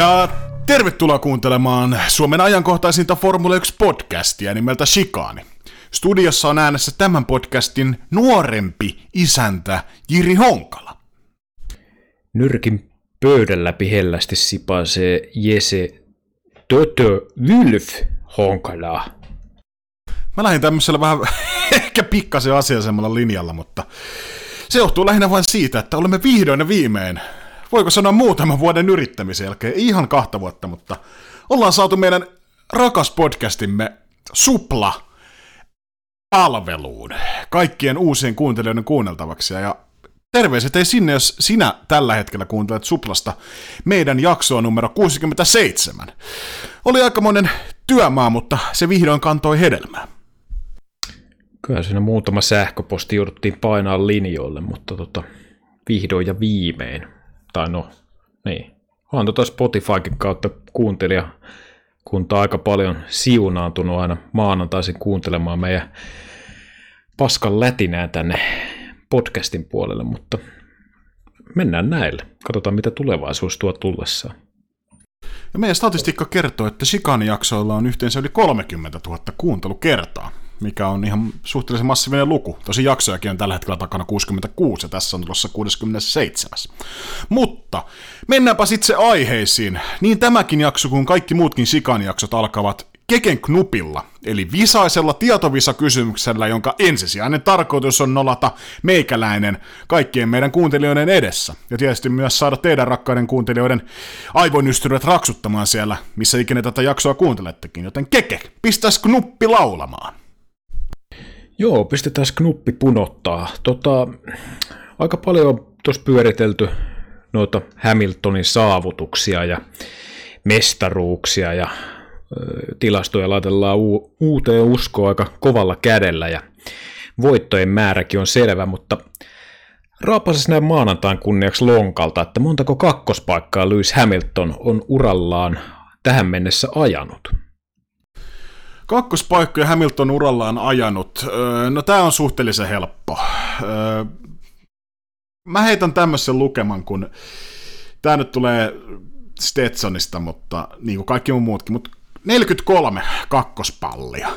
Ja tervetuloa kuuntelemaan Suomen ajankohtaisinta Formula 1-podcastia nimeltä Shikaani. Studiossa on äänessä tämän podcastin nuorempi isäntä Jiri Honkala. Nyrkin pöydän läpi hellästi sipaisee Jese Toto Wylf Honkala. Mä lähdin tämmöisellä vähän ehkä pikkasen asiasemmalla linjalla, mutta se johtuu lähinnä vain siitä, että olemme vihdoin ja viimein, voiko sanoa muutaman vuoden yrittämisen jälkeen, ihan kahta vuotta, mutta ollaan saatu meidän rakas podcastimme Supla palveluun kaikkien uusien kuuntelijoiden kuunneltavaksi. Ja terveiset ei sinne, jos sinä tällä hetkellä kuuntelet Suplasta meidän jaksoa numero 67. Oli aikamoinen työmaa, mutta se vihdoin kantoi hedelmää. Kyllä siinä muutama sähköposti jouduttiin painaa linjoille, mutta tota, vihdoin ja viimein. Tai no, niin. On tota Spotifykin kautta kuuntelija kunta aika paljon siunaantunut aina maanantaisin kuuntelemaan meidän paskan lätinää tänne podcastin puolelle, mutta mennään näille. Katsotaan, mitä tulevaisuus tuo tullessaan. Ja meidän statistiikka kertoo, että Shikani-jaksoilla on yhteensä yli 30 000 kuuntelukertaa, mikä on ihan suhteellisen massiivinen luku. Tosi jaksojakin on tällä hetkellä takana 66 ja tässä on tulossa 67. Mutta mennäänpä sitten aiheisiin. Niin tämäkin jakso kuin kaikki muutkin Shikani-jaksot alkavat Keken knupilla, eli visaisella tietovisakysymyksellä, jonka ensisijainen tarkoitus on nolata meikäläinen kaikkien meidän kuuntelijoiden edessä. Ja tietysti myös saada teidän rakkaiden kuuntelijoiden aivonystyrät raksuttamaan siellä, missä ikinä tätä jaksoa kuuntelettekin. Joten Keke, pistäis knuppi laulamaan. Joo, pistetään knuppi punottaa. Tota, aika paljon on tuossa pyöritelty noita Hamiltonin saavutuksia ja mestaruuksia ja tilastoja laitellaan uuteen uskoon aika kovalla kädellä ja voittojen määräkin on selvä, mutta raapasis näin maanantain kunniaksi lonkalta, että montako kakkospaikkaa Lewis Hamilton on urallaan tähän mennessä ajanut? Kakkospaikkoja Hamilton urallaan ajanut. No tämä on suhteellisen helppo. Mä heitän tämmöisen lukeman, kun tämä nyt tulee Stetsonista, mutta niin kuin kaikki muutkin, mutta 43 kakkospallia.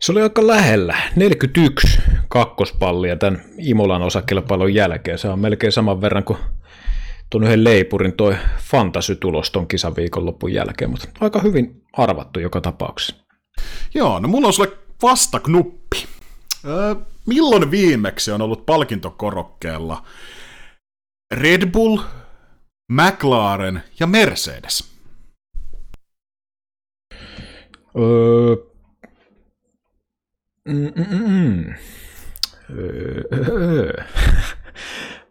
Se oli aika lähellä. 41 kakkospallia tämän Imolan osakilpailun jälkeen. Se on melkein saman verran kuin tuon yhden leipurin toi fantasy-tulos ton kisan viikonlopun jälkeen, mutta aika hyvin arvattu joka tapauksessa. Joo, no mulla on sulle vastaknuppi. Öö, milloin viimeksi on ollut palkintokorokkeella Red Bull, McLaren ja Mercedes? Öö... Mm-mm-mm. Öö.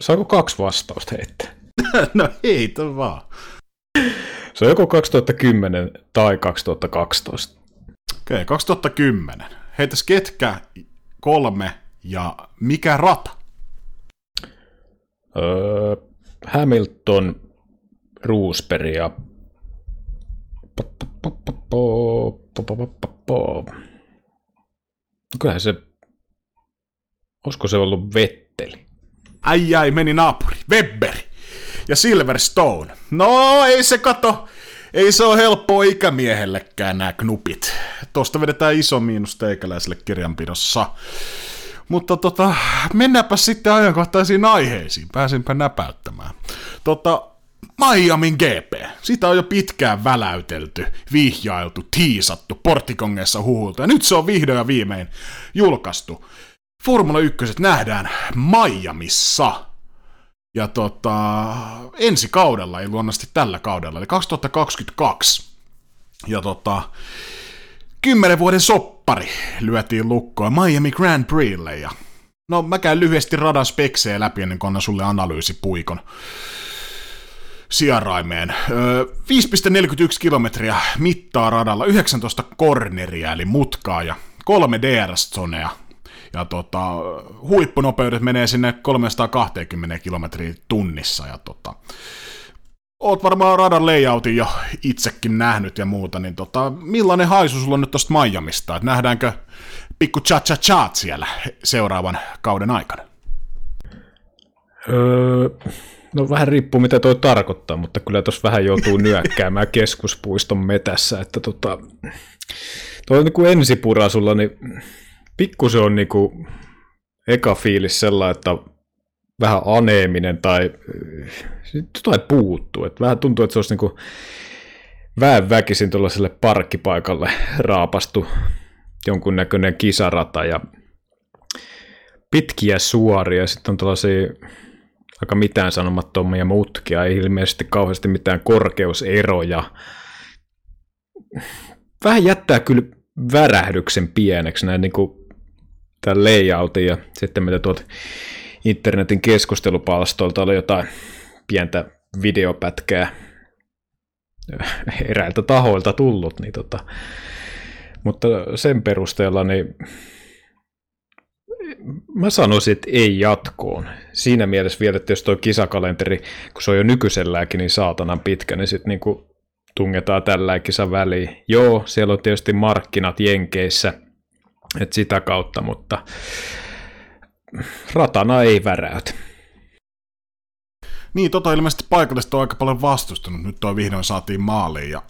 Saako kaksi vastausta heittää? no heitä vaan. Se on joko 2010 tai 2012. Okei, okay, 2010. Heitäs ketkä kolme ja mikä rata? Öö, Hamilton, Roosberg ja Kyllähän se, olisiko se ollut Vetteli? Ai, meni naapuri, Webberi ja Silverstone. No ei se kato, ei se ole helppoa ikämiehellekään nämä knupit. Tuosta vedetään iso miinus teikäläiselle kirjanpidossa. Mutta tota, mennäänpä sitten ajankohtaisiin aiheisiin. Pääsinpä näpäyttämään. Tota, Miamin GP. Sitä on jo pitkään väläytelty, vihjailtu, tiisattu, porttikongeessa huhulta, ja nyt se on vihdoin ja viimein julkaistu. Formula 1 nähdään Miamissa. Ja tota, ensi kaudella, ei luonnollisesti tällä kaudella, eli 2022. Ja tota, kymmenen vuoden soppari lyötiin lukkoon Miami Grand Prixlle. Ja no mä käyn lyhyesti radan speksejä läpi ennen kuin annan sulle analyysipuikon sijaraimeen. 5,41 kilometriä mittaa radalla, 19 korneria eli mutkaa ja kolme DRS-zoneja. Ja tota, huippunopeudet menee sinne 320 kilometriä tunnissa. Ja tota, oot varmaan radan layoutin jo itsekin nähnyt ja muuta, niin tota, millainen haisu sulla on nyt tosta Miamista? Et nähdäänkö pikku cha cha chat siellä seuraavan kauden aikana? Öö, No vähän riippuu mitä toi tarkoittaa, mutta kyllä tuossa vähän joutuu nyökkäämään keskuspuiston metässä, että tota, toi on niin kuin ensipurasulla, niin pikkusen on niin kuin eka fiilis sellainen, että vähän aneeminen tai jotain puuttuu. Että vähän tuntuu, että se olisi niin kuin vähän väkisin tuollaiselle parkkipaikalle raapastu jonkunnäköinen kisarata ja pitkiä suoria, sitten on tällaisia aika mitään sanomattomia mutkia, ei ilmeisesti kauheasti mitään korkeuseroja. Vähän jättää kyllä värähdyksen pieneksi näin niin kuin tämän layoutin ja sitten mitä tuolta internetin keskustelupalstoilta oli jotain pientä videopätkää eräiltä tahoilta tullut, niin tota, mutta sen perusteella niin mä sanoisin, että ei jatkoon. Siinä mielessä vielä, että jos tuo kisakalenteri, kun se on jo nykyiselläänkin niin saatanan pitkä, niin sitten niinku tungetaan tällä kisan väliin. Joo, siellä on tietysti markkinat Jenkeissä, että sitä kautta, mutta ratana ei väräytä. Niin, tota ilmeisesti paikallista on aika paljon vastustunut. Nyt toi vihdoin saatiin maaliin ja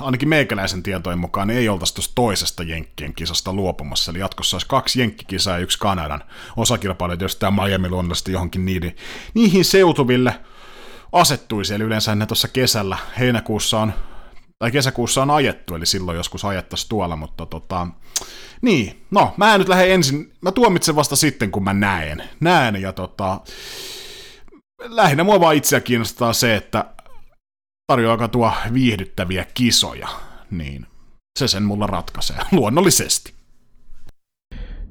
ainakin meikäläisen tietojen mukaan niin ei oltaisi tuosta toisesta Jenkkien kisasta luopumassa. Eli jatkossa olisi kaksi Jenkkikisaa ja yksi Kanadan osakilpailijat, jos tämä Miami luonnollisesti johonkin niihin, niihin seutuville asettuisi. Eli yleensä ne tuossa kesällä, heinäkuussa on, tai kesäkuussa on ajettu, eli silloin joskus ajettaisiin tuolla, mutta tota, niin, no, mä nyt lähden ensin, mä tuomitsen vasta sitten, kun mä näen. Näen, ja tota, lähinnä mua vaan itseä kiinnostaa se, että tarjoaako tuo viihdyttäviä kisoja, niin se sen mulla ratkaisee, luonnollisesti.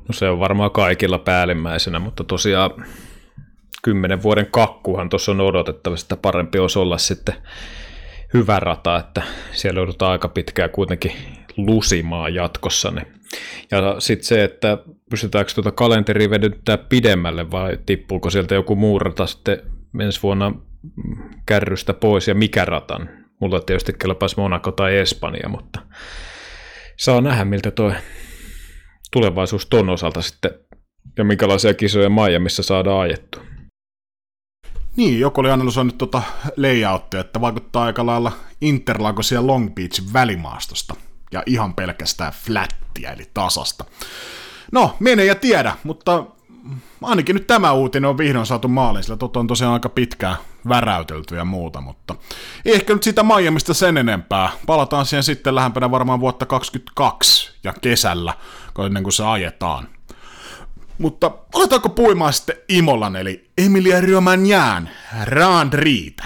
No se on varmaan kaikilla päällimmäisenä, mutta tosiaan kymmenen vuoden kakkuhan tuossa on odotettavasti, että parempi olisi olla sitten hyvä rata, että siellä joudutaan aika pitkään kuitenkin lusimaan jatkossa. Ne. Ja sitten se, että pystytäänkö tuota kalenteria vedyttää pidemmälle vai tippuuko sieltä joku muu rata sitten ensi vuonna kärrystä pois ja mikä ratan. Mulla tietysti kelpaisi Monaco tai Espanja, mutta saa nähdä, miltä tuo tulevaisuus ton osalta sitten ja minkälaisia kisoja missä saadaan ajettua. Niin, joku oli analysoinut tuota layouttia, että vaikuttaa aika lailla Interlagosia Long Beachin välimaastosta ja ihan pelkästään flättiä, eli tasasta. No, mene ja tiedä, mutta ainakin nyt tämä uutinen on vihdoin saatu maaliin, sillä tota on tosiaan aika pitkään väräytelty ja muuta, mutta ehkä nyt siitä Miamista sen enempää. Palataan siihen sitten lähempänä varmaan vuotta 2022 ja kesällä, ennen kuin se ajetaan. Mutta aletaanko puimaan sitten Imolan, eli Emilia Romagnan, Rand Riitä?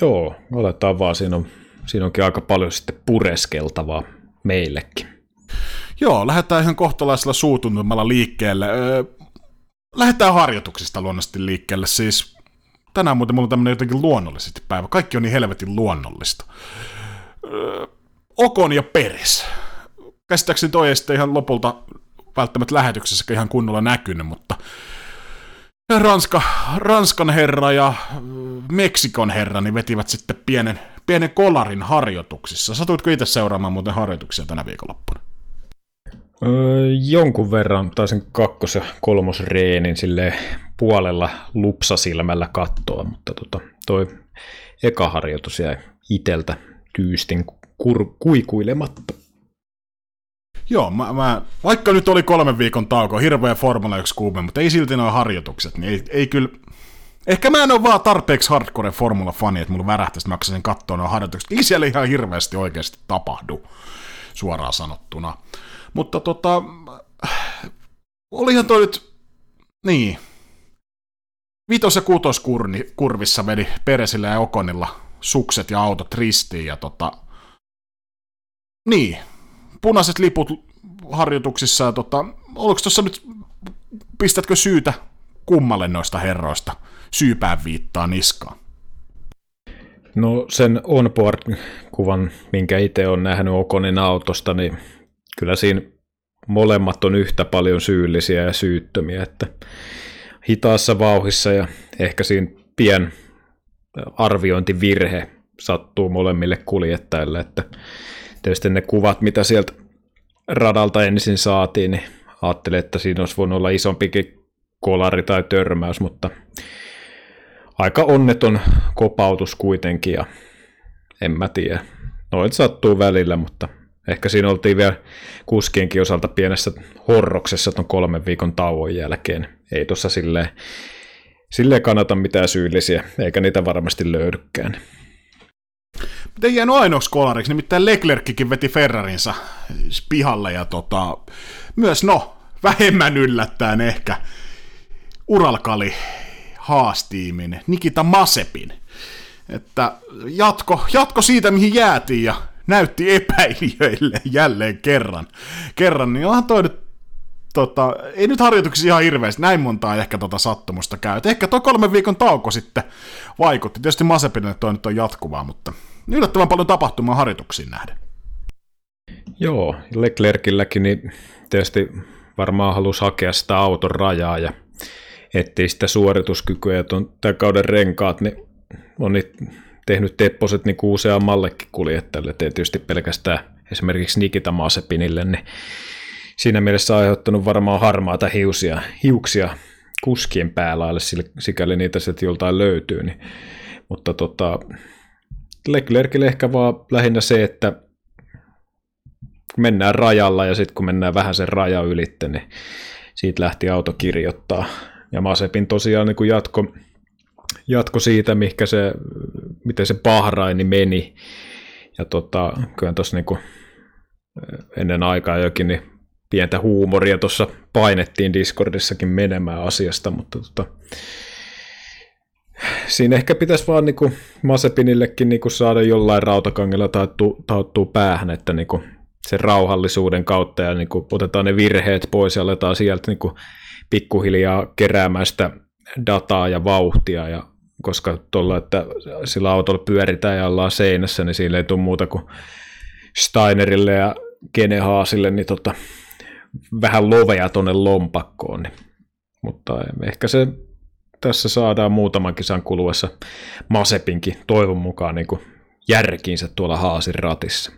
Joo, aletaan vaan. Siinä, on, siinä onkin aika paljon sitten pureskeltavaa meillekin. Joo, lähdetään ihan kohtalaisella suutuntumalla liikkeelle. Öö, lähdetään harjoituksista luonnollisesti liikkeelle. Siis tänään muuten mulla on tämmöinen jotenkin luonnollisesti päivä. Kaikki on niin helvetin luonnollista. Öö, Okon ja Peres. Käsittääkseni toi ei sitten ihan lopulta välttämättä lähetyksessä ihan kunnolla näkynyt, mutta Ranska, Ranskan herra ja Meksikon herra niin vetivät sitten pienen, pienen kolarin harjoituksissa. Satuitko itse seuraamaan muuten harjoituksia tänä viikonloppuna? Öö, jonkun verran taisin kakkos- ja kolmosreenin sille puolella lupsasilmällä kattoa, mutta tota, toi eka harjoitus jäi iteltä tyystin kur- kuikuilematta. Joo, mä, mä, vaikka nyt oli kolmen viikon tauko, hirveä Formula 1 kuume, mutta ei silti nuo harjoitukset, niin ei, ei kyllä... Ehkä mä en ole vaan tarpeeksi hardcore Formula-fani, että mulla värähtäisi, että mä katsoa nuo harjoitukset. Ei siellä ihan hirveästi oikeasti tapahdu, suoraan sanottuna. Mutta tota, olihan toi nyt, niin, vitos- ja kutoskurvissa vedi Peresillä ja Okonilla sukset ja autot ristiin ja tota, niin, punaiset liput harjoituksissa ja tota, oliko tuossa nyt, pistätkö syytä kummalle noista herroista syypään viittaa niskaan? No sen onboard-kuvan, minkä itse on nähnyt Okonin autosta, niin kyllä siinä molemmat on yhtä paljon syyllisiä ja syyttömiä, että hitaassa vauhissa ja ehkä siinä pien arviointivirhe sattuu molemmille kuljettajille, että tietysti ne kuvat, mitä sieltä radalta ensin saatiin, niin ajattelin, että siinä olisi voinut olla isompikin kolari tai törmäys, mutta aika onneton kopautus kuitenkin ja en mä tiedä. Noit sattuu välillä, mutta ehkä siinä oltiin vielä kuskienkin osalta pienessä horroksessa tuon kolmen viikon tauon jälkeen. Ei tuossa silleen, silleen kannata mitään syyllisiä, eikä niitä varmasti löydykään. Ei jäänyt ainoaksi kolariksi, nimittäin Leclerckikin veti Ferrarinsa pihalle ja tota, myös no, vähemmän yllättäen ehkä Uralkali haastiimin Nikita Masepin. Että jatko, jatko siitä, mihin jäätiin ja näytti epäilijöille jälleen kerran. Kerran, niin onhan toi nyt tota, ei nyt harjoituksissa ihan hirveästi, näin montaa ehkä tota sattumusta käy. Et ehkä tuo kolmen viikon tauko sitten vaikutti. Tietysti Masepinille toi nyt on jatkuvaa, mutta yllättävän paljon tapahtumaa harjoituksiin nähden. Joo, Leclercilläkin niin tietysti varmaan halusi hakea sitä auton rajaa ja etsii sitä suorituskykyä ja tuon tämän kauden renkaat, niin on niitä tehnyt tepposet niin useammallekin kuljettajalle, tietysti pelkästään esimerkiksi Nikita Masepinille, niin siinä mielessä aiheuttanut varmaan harmaata hiusia, hiuksia kuskien päälaille, sikäli niitä sieltä joltain löytyy. Niin. Mutta tota, Leclercille ehkä vaan lähinnä se, että mennään rajalla ja sitten kun mennään vähän sen raja ylitte, niin siitä lähti auto kirjoittaa. Ja Masepin tosiaan niin jatko, jatko siitä, mikä se, miten se Bahraini meni. Ja tota, kyllä tuossa niin ennen aikaa jokin niin pientä huumoria tuossa painettiin Discordissakin menemään asiasta, mutta tota, siinä ehkä pitäisi vaan niinku Masepinillekin niinku saada jollain rautakangella tauttuu päähän, että niinku sen rauhallisuuden kautta ja niinku otetaan ne virheet pois ja aletaan sieltä niinku pikkuhiljaa keräämään sitä dataa ja vauhtia ja koska tuolla, että sillä autolla pyöritään ja ollaan seinässä, niin siinä ei tule muuta kuin Steinerille ja Genehaasille niin tota, vähän lovea tuonne lompakkoon. Niin. Mutta ehkä se tässä saadaan muutaman kisan kuluessa Masepinkin toivon mukaan niin kuin järkiinsä tuolla Haasin ratissa.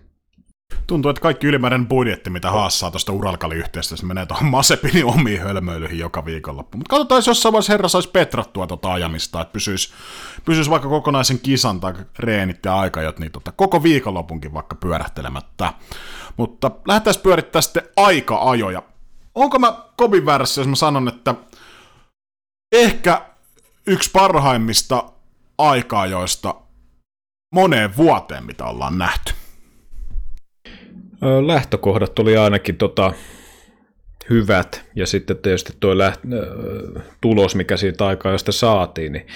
Tuntuu, että kaikki ylimääräinen budjetti, mitä haassaa tuosta Uralkali-yhteistyössä, menee tuohon Masepinin omiin hölmöilyihin joka viikonloppu. Mutta katsotaan, jos jossain vaiheessa herra saisi petrattua tuota ajamista, että pysyisi, pysyisi vaikka kokonaisen kisan tai reenit ja aikajot, niin tota, koko viikonlopunkin vaikka pyörähtelemättä. Mutta lähdetään pyörittää sitten aika-ajoja. Onko mä kovin väärässä, jos mä sanon, että ehkä yksi parhaimmista aika-ajoista moneen vuoteen, mitä ollaan nähty? Lähtökohdat oli ainakin tota, hyvät, ja sitten tietysti tuo läht- tulos, mikä siitä aikaa josta saatiin, niin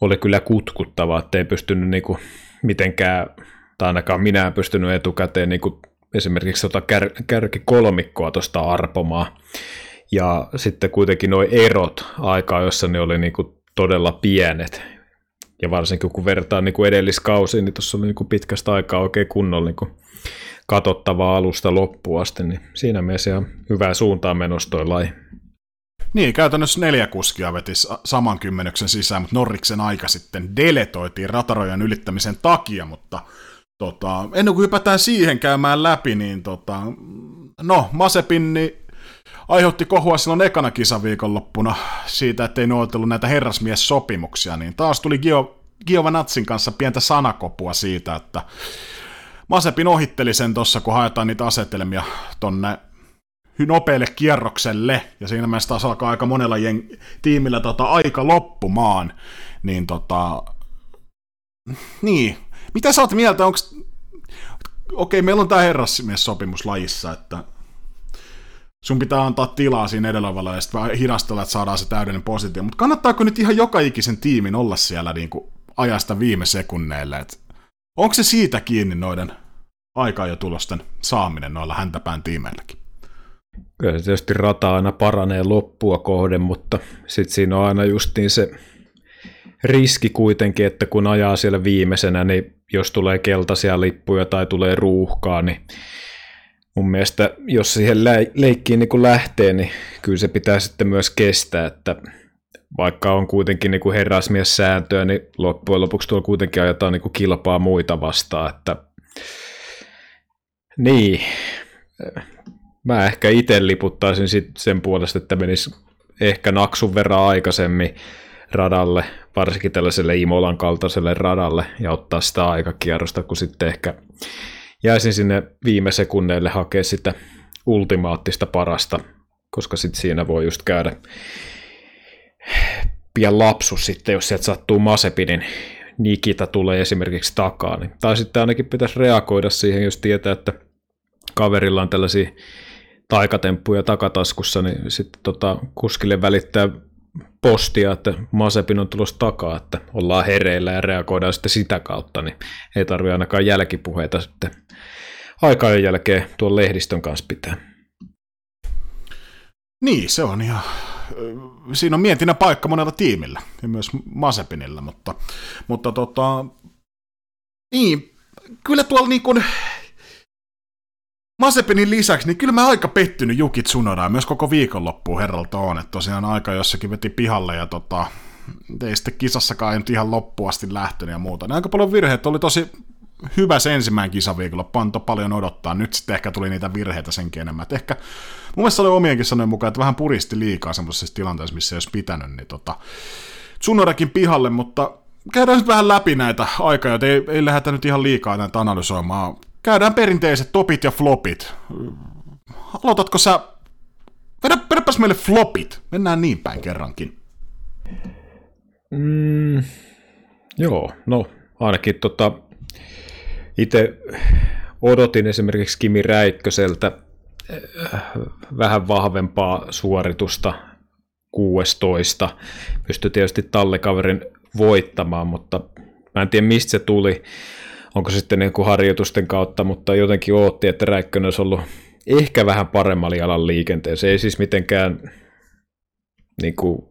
oli kyllä kutkuttava, että ei pystynyt niinku mitenkään, tai ainakaan minä en pystynyt etukäteen niinku esimerkiksi tota kär- kärkikolmikkoa tuosta arpomaan. Ja sitten kuitenkin nuo erot aikaa, jossa ne oli niinku todella pienet. Ja varsinkin kun vertaa niinku edelliskausiin, niin tuossa oli niinku pitkästä aikaa oikein kunnolla niinku katsottavaa alusta loppuun asti, niin siinä mielessä ihan hyvää suuntaan menossa toi laji. Niin, käytännössä neljä kuskia veti saman kymmenyksen sisään, mutta Norriksen aika sitten deletoitiin ratarojen ylittämisen takia, mutta tota, ennen kuin hypätään siihen käymään läpi, niin tota, no, Masepin niin aiheutti kohua silloin ekana kisaviikonloppuna siitä, ettei nuotellut näitä herrasmies-sopimuksia, niin taas tuli Gio, Giovanatsin kanssa pientä sanakopua siitä, että Masepin ohitteli sen tuossa, kun haetaan niitä asetelmia tonne nopealle kierrokselle, ja siinä mielessä taas alkaa aika monella jeng- tiimillä tota, aika loppumaan, niin tota, niin, mitä sä oot mieltä, onko, okei, meillä on tämä herrasmies-sopimus lajissa, että sun pitää antaa tilaa siinä edellävällä ja sitten hidastella, että saadaan se täydellinen positio, mutta kannattaako nyt ihan joka ikisen tiimin olla siellä niin kuin ajasta viime sekunneille, että onko se siitä kiinni noiden aikaa ja tulosten saaminen noilla häntäpään tiimeilläkin? Kyllä se tietysti rata aina paranee loppua kohden, mutta sitten siinä on aina justiin se riski kuitenkin, että kun ajaa siellä viimeisenä, niin jos tulee keltaisia lippuja tai tulee ruuhkaa, niin mun mielestä jos siihen leikkiin niin kun lähtee, niin kyllä se pitää sitten myös kestää, että vaikka on kuitenkin niin kuin herrasmies sääntöä, niin loppujen lopuksi tuolla kuitenkin ajetaan niin kuin kilpaa muita vastaan, että niin, mä ehkä itse liputtaisin sit sen puolesta, että menisi ehkä naksun verran aikaisemmin radalle, varsinkin tällaiselle Imolan kaltaiselle radalle ja ottaa sitä aikakierrosta, kun sitten ehkä jäisin sinne viime sekunneille hakea sitä ultimaattista parasta, koska sitten siinä voi just käydä pian lapsus sitten, jos sieltä sattuu Masepinin Nikita tulee esimerkiksi takaa. Niin, tai sitten ainakin pitäisi reagoida siihen, jos tietää, että kaverilla on tällaisia taikatemppuja takataskussa, niin sitten tota, kuskille välittää postia, että Masepin on tulossa takaa, että ollaan hereillä ja reagoidaan sitten sitä kautta, niin ei tarvitse ainakaan jälkipuheita sitten aikaa jälkeen tuon lehdistön kanssa pitää. Niin, se on ihan, siinä on mietinnä paikka monella tiimillä ja myös Masepinilla, mutta, mutta tota, niin, kyllä tuolla niin kuin, Masepinin lisäksi, niin kyllä mä aika pettynyt Jukit Tsunodaan myös koko viikonloppuun herralta on, että tosiaan aika jossakin veti pihalle ja tota, ei sitten kisassakaan ei nyt ihan loppuasti lähtenyt ja muuta. Ne aika paljon virheitä, oli tosi hyvä se ensimmäinen kisaviikolla, panto paljon odottaa, nyt sitten ehkä tuli niitä virheitä senkin enemmän. Et ehkä mun mielestä oli omienkin sanojen mukaan, että vähän puristi liikaa semmoisessa tilanteessa, missä ei olisi pitänyt, niin tota, Tsunodakin pihalle, mutta käydään nyt vähän läpi näitä aikaa, ei, ei lähdetä nyt ihan liikaa näitä analysoimaan käydään perinteiset topit ja flopit. Aloitatko sä... Vedä, vedäpäs meille flopit. Mennään niin päin kerrankin. Mm, joo, no ainakin tota, itse odotin esimerkiksi Kimi Räikköseltä äh, vähän vahvempaa suoritusta 16. Pystyi tietysti tallikaverin voittamaan, mutta mä en tiedä mistä se tuli onko sitten niin kuin harjoitusten kautta, mutta jotenkin ootti, että Räikkönen olisi ollut ehkä vähän paremmalla jalan liikenteessä. Ei siis mitenkään, niin kuin,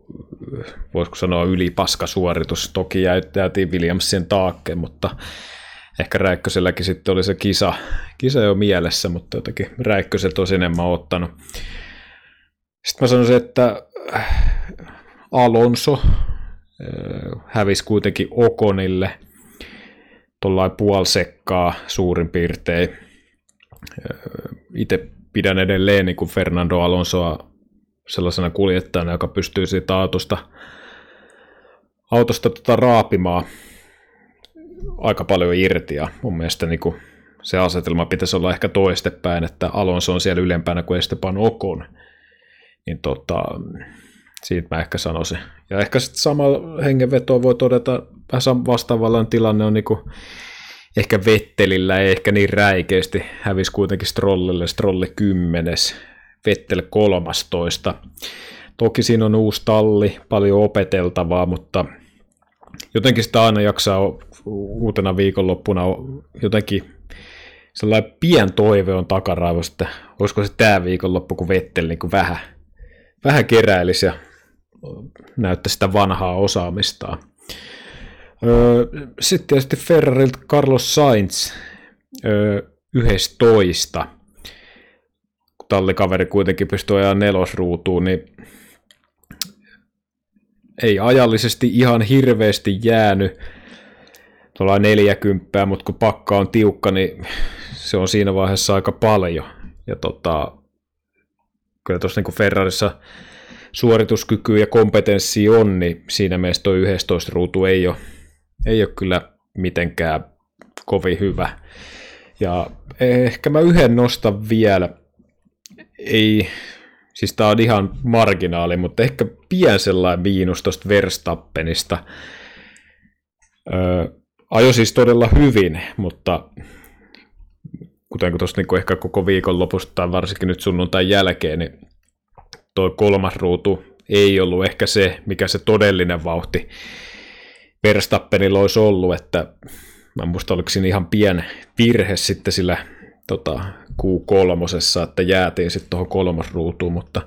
voisiko sanoa, ylipaska suoritus. Toki jäätiin Williamsien taakke, mutta ehkä Räikköselläkin sitten oli se kisa, kisa jo mielessä, mutta jotenkin Räikköset olisi enemmän ottanut. Sitten mä sanoisin, että Alonso äh, hävisi kuitenkin Okonille – tuollain puolisekkaa suurin piirtein. Itse pidän edelleen niin kuin Fernando Alonsoa sellaisena kuljettajana, joka pystyy siitä autosta, autosta tota raapimaan aika paljon irti ja mun mielestä niin kuin se asetelma pitäisi olla ehkä toistepäin, että Alonso on siellä ylempänä kuin Esteban Ocon. Niin tota, siitä mä ehkä sanoisin. Ja ehkä sitten samalla hengenvetoa voi todeta, vähän vastaavallaan tilanne on niinku, ehkä Vettelillä ei ehkä niin räikeästi, hävisi kuitenkin Strollille, Strolle 10, Vettel 13. Toki siinä on uusi talli, paljon opeteltavaa, mutta jotenkin sitä aina jaksaa uutena viikonloppuna jotenkin sellainen pien toive on takaraivossa, että olisiko se tämä viikonloppu, kun Vettel niin kuin vähän, vähän keräilisi ja näyttää sitä vanhaa osaamistaan. Sitten tietysti Ferrarilta Carlos Sainz 11. Kun tallikaveri kuitenkin pystyy ajaa nelosruutuun, niin ei ajallisesti ihan hirveästi jäänyt tuolla 40, mutta kun pakka on tiukka, niin se on siinä vaiheessa aika paljon. Ja tota, kyllä tuossa niin Ferrarissa suorituskyky ja kompetenssi on, niin siinä mielessä tuo 11 ruutu ei ole, ei ole kyllä mitenkään kovin hyvä. Ja ehkä mä yhden nostan vielä. Ei, siis tää on ihan marginaali, mutta ehkä pien sellainen miinus tuosta Verstappenista. Öö, ajo siis todella hyvin, mutta kuten tuossa niin ehkä koko viikon lopusta tai varsinkin nyt sunnuntain jälkeen, niin tuo kolmas ruutu ei ollut ehkä se, mikä se todellinen vauhti Verstappenilla olisi ollut, että mä muista oliko siinä ihan pieni virhe sitten sillä tota, Q3, että jäätiin sitten tuohon kolmosruutuun, mutta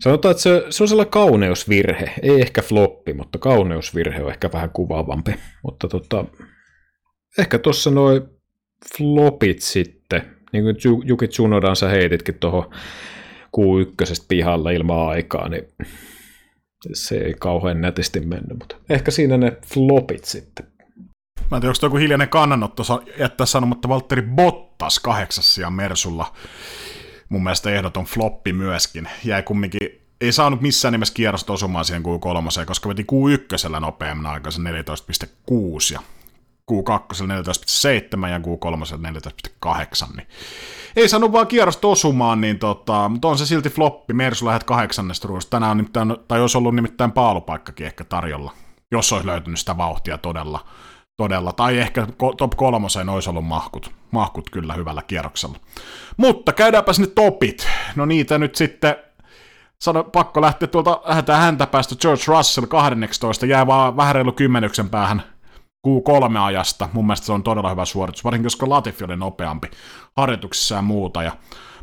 sanotaan, että se, se on sellainen kauneusvirhe, ei ehkä floppi, mutta kauneusvirhe on ehkä vähän kuvaavampi, mutta tota, ehkä tuossa noin flopit sitten, niin kuin Juki Tsunodan sä heititkin tuohon Q1 pihalla ilman aikaa, niin se ei kauhean nätisti mennyt, mutta ehkä siinä ne flopit sitten. Mä en tiedä, onko joku hiljainen kannanotto jättää sanomatta Valtteri Bottas kahdeksassa ja Mersulla. Mun mielestä ehdoton floppi myöskin. Jäi kumminkin ei saanut missään nimessä kierrosta osumaan siihen Q3, koska veti Q1 nopeammin aikansa 14.6 ja Q2 14.7 ja Q3 14.8, niin ei saanut vaan kierrosta osumaan, niin tota, mutta on se silti floppi. Mersu lähet kahdeksannesta ruuasta. Tänään on nimittäin, tai olisi ollut nimittäin paalupaikkakin ehkä tarjolla, jos olisi löytynyt sitä vauhtia todella. todella. Tai ehkä top kolmoseen olisi ollut mahkut, mahkut kyllä hyvällä kierroksella. Mutta käydäänpä sinne topit. No niitä nyt sitten sano, pakko lähteä tuolta, lähdetään häntä päästä George Russell 12, jää vaan vähän reilu kymmenyksen päähän Q3-ajasta. Mun mielestä se on todella hyvä suoritus, varsinkin koska Latifi oli nopeampi harjoituksissa ja muuta. Ja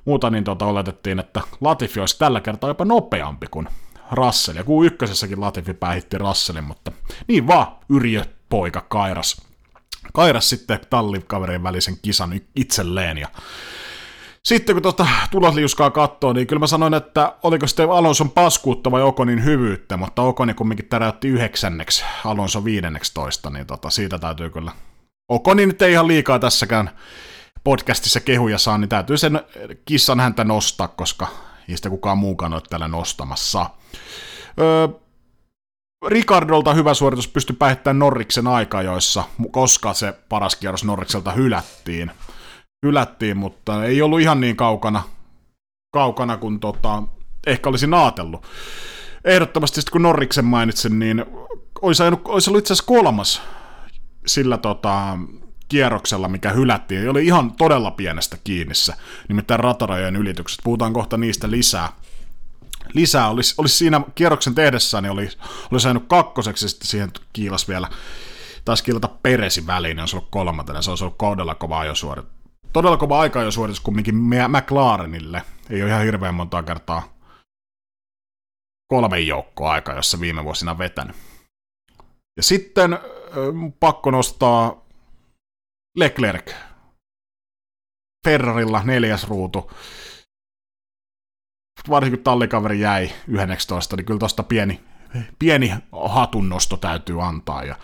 muuta niin tota, oletettiin, että Latifi olisi tällä kertaa jopa nopeampi kuin Russell. Ja Q1 Latifi päihitti Russellin, mutta niin vaan, Yrjö poika Kairas. Kairas sitten tallikaverien välisen kisan itselleen ja sitten kun tuota tulosliuskaa katsoo, niin kyllä mä sanoin, että oliko sitten Alonson paskuutta vai Okonin hyvyyttä, mutta Okoni kumminkin täräytti yhdeksänneksi, Alonso viidenneksi niin tota, siitä täytyy kyllä. Okoni nyt ei ihan liikaa tässäkään podcastissa kehuja saa, niin täytyy sen kissan häntä nostaa, koska ei sitä kukaan muukaan ole täällä nostamassa. Öö, Ricardolta hyvä suoritus pystyi päihittämään Norriksen aikajoissa, koska se paras kierros Norrikselta hylättiin hylättiin, mutta ei ollut ihan niin kaukana, kaukana kuin tota, ehkä olisi naatellut. Ehdottomasti sitten kun Norriksen mainitsin, niin olisi, ajanut, olisi ollut itse asiassa kolmas sillä tota, kierroksella, mikä hylättiin. Oli ihan todella pienestä kiinnissä, nimittäin ratarajojen ylitykset. Puhutaan kohta niistä lisää. Lisää olisi, olisi siinä kierroksen tehdessä, niin oli, olisi ajanut kakkoseksi, sitten siihen kiilas vielä taisi kilata Peresi väliin, niin olisi ollut kolmantena, se olisi ollut kaudella kova ajosuoritus todella kova aika jo suoritus kumminkin McLarenille. Ei ole ihan hirveän monta kertaa kolme joukkoa aika, jossa viime vuosina vetänyt. Ja sitten pakko nostaa Leclerc. Ferrarilla neljäs ruutu. Varsinkin kun tallikaveri jäi 11, niin kyllä tuosta pieni, pieni hatunnosto täytyy antaa. Ja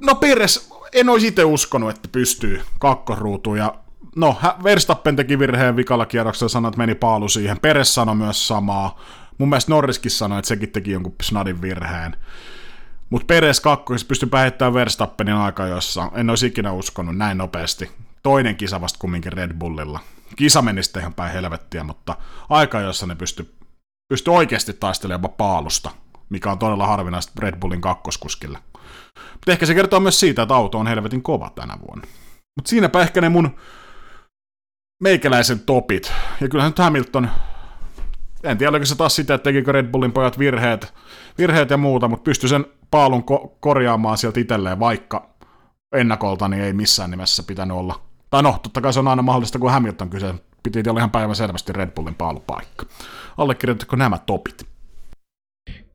No Pires, en olisi itse uskonut, että pystyy kakkosruutuun. Ja no, Verstappen teki virheen vikalla kierroksella, että meni paalu siihen. Peres sanoi myös samaa. Mun mielestä Norriskin sanoi, että sekin teki jonkun snadin virheen. Mutta Peres kakkosessa pystyi päihittämään Verstappenin aika, jossa en olisi ikinä uskonut näin nopeasti. Toinen kisa vasta kumminkin Red Bullilla. Kisa meni sitten ihan päin helvettiä, mutta aika, jossa ne pystyi pysty oikeasti taistelemaan paalusta, mikä on todella harvinaista Red Bullin kakkoskuskille. Mutta ehkä se kertoo myös siitä, että auto on helvetin kova tänä vuonna. Mutta siinäpä ehkä ne mun meikäläisen topit. Ja kyllähän nyt Hamilton, en tiedä oliko se taas sitä, että tekikö Red Bullin pojat virheet, virheet ja muuta, mutta pystyi sen paalun ko- korjaamaan sieltä itselleen, vaikka ennakolta niin ei missään nimessä pitänyt olla. Tai no, totta kai se on aina mahdollista, kun Hamilton kyse. Piti olla ihan päivän selvästi Red Bullin paalupaikka. Allekirjoitatko nämä topit?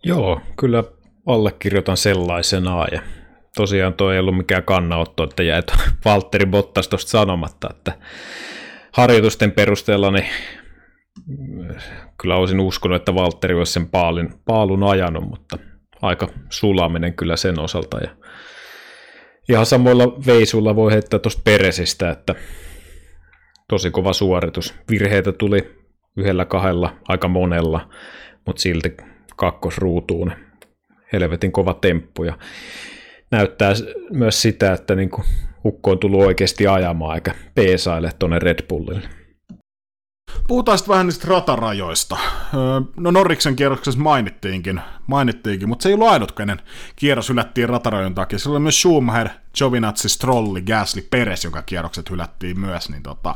Joo, kyllä allekirjoitan sellaisenaan ja tosiaan tuo ei ollut mikään kannanotto, että jäi Valtteri Bottas tuosta sanomatta, että harjoitusten perusteella niin kyllä olisin uskonut, että Valtteri olisi sen paalin, paalun ajanut, mutta aika sulaminen kyllä sen osalta. Ja ihan samoilla veisuilla voi heittää tuosta Peresistä, että tosi kova suoritus. Virheitä tuli yhdellä kahdella aika monella, mutta silti kakkosruutuun helvetin kova temppu ja näyttää myös sitä, että niin kuin Hukko on tullut oikeasti ajamaan eikä peesaile tuonne Red Bullille. Puhutaan sitten vähän niistä ratarajoista. No Norriksen kierroksessa mainittiinkin, mainittiinkin mutta se ei ollut ainut, kenen kierros hylättiin ratarajojen takia. Se oli myös Schumacher, Giovinazzi, Strolli, Gasly, Peres, joka kierrokset hylättiin myös. Niin, tota...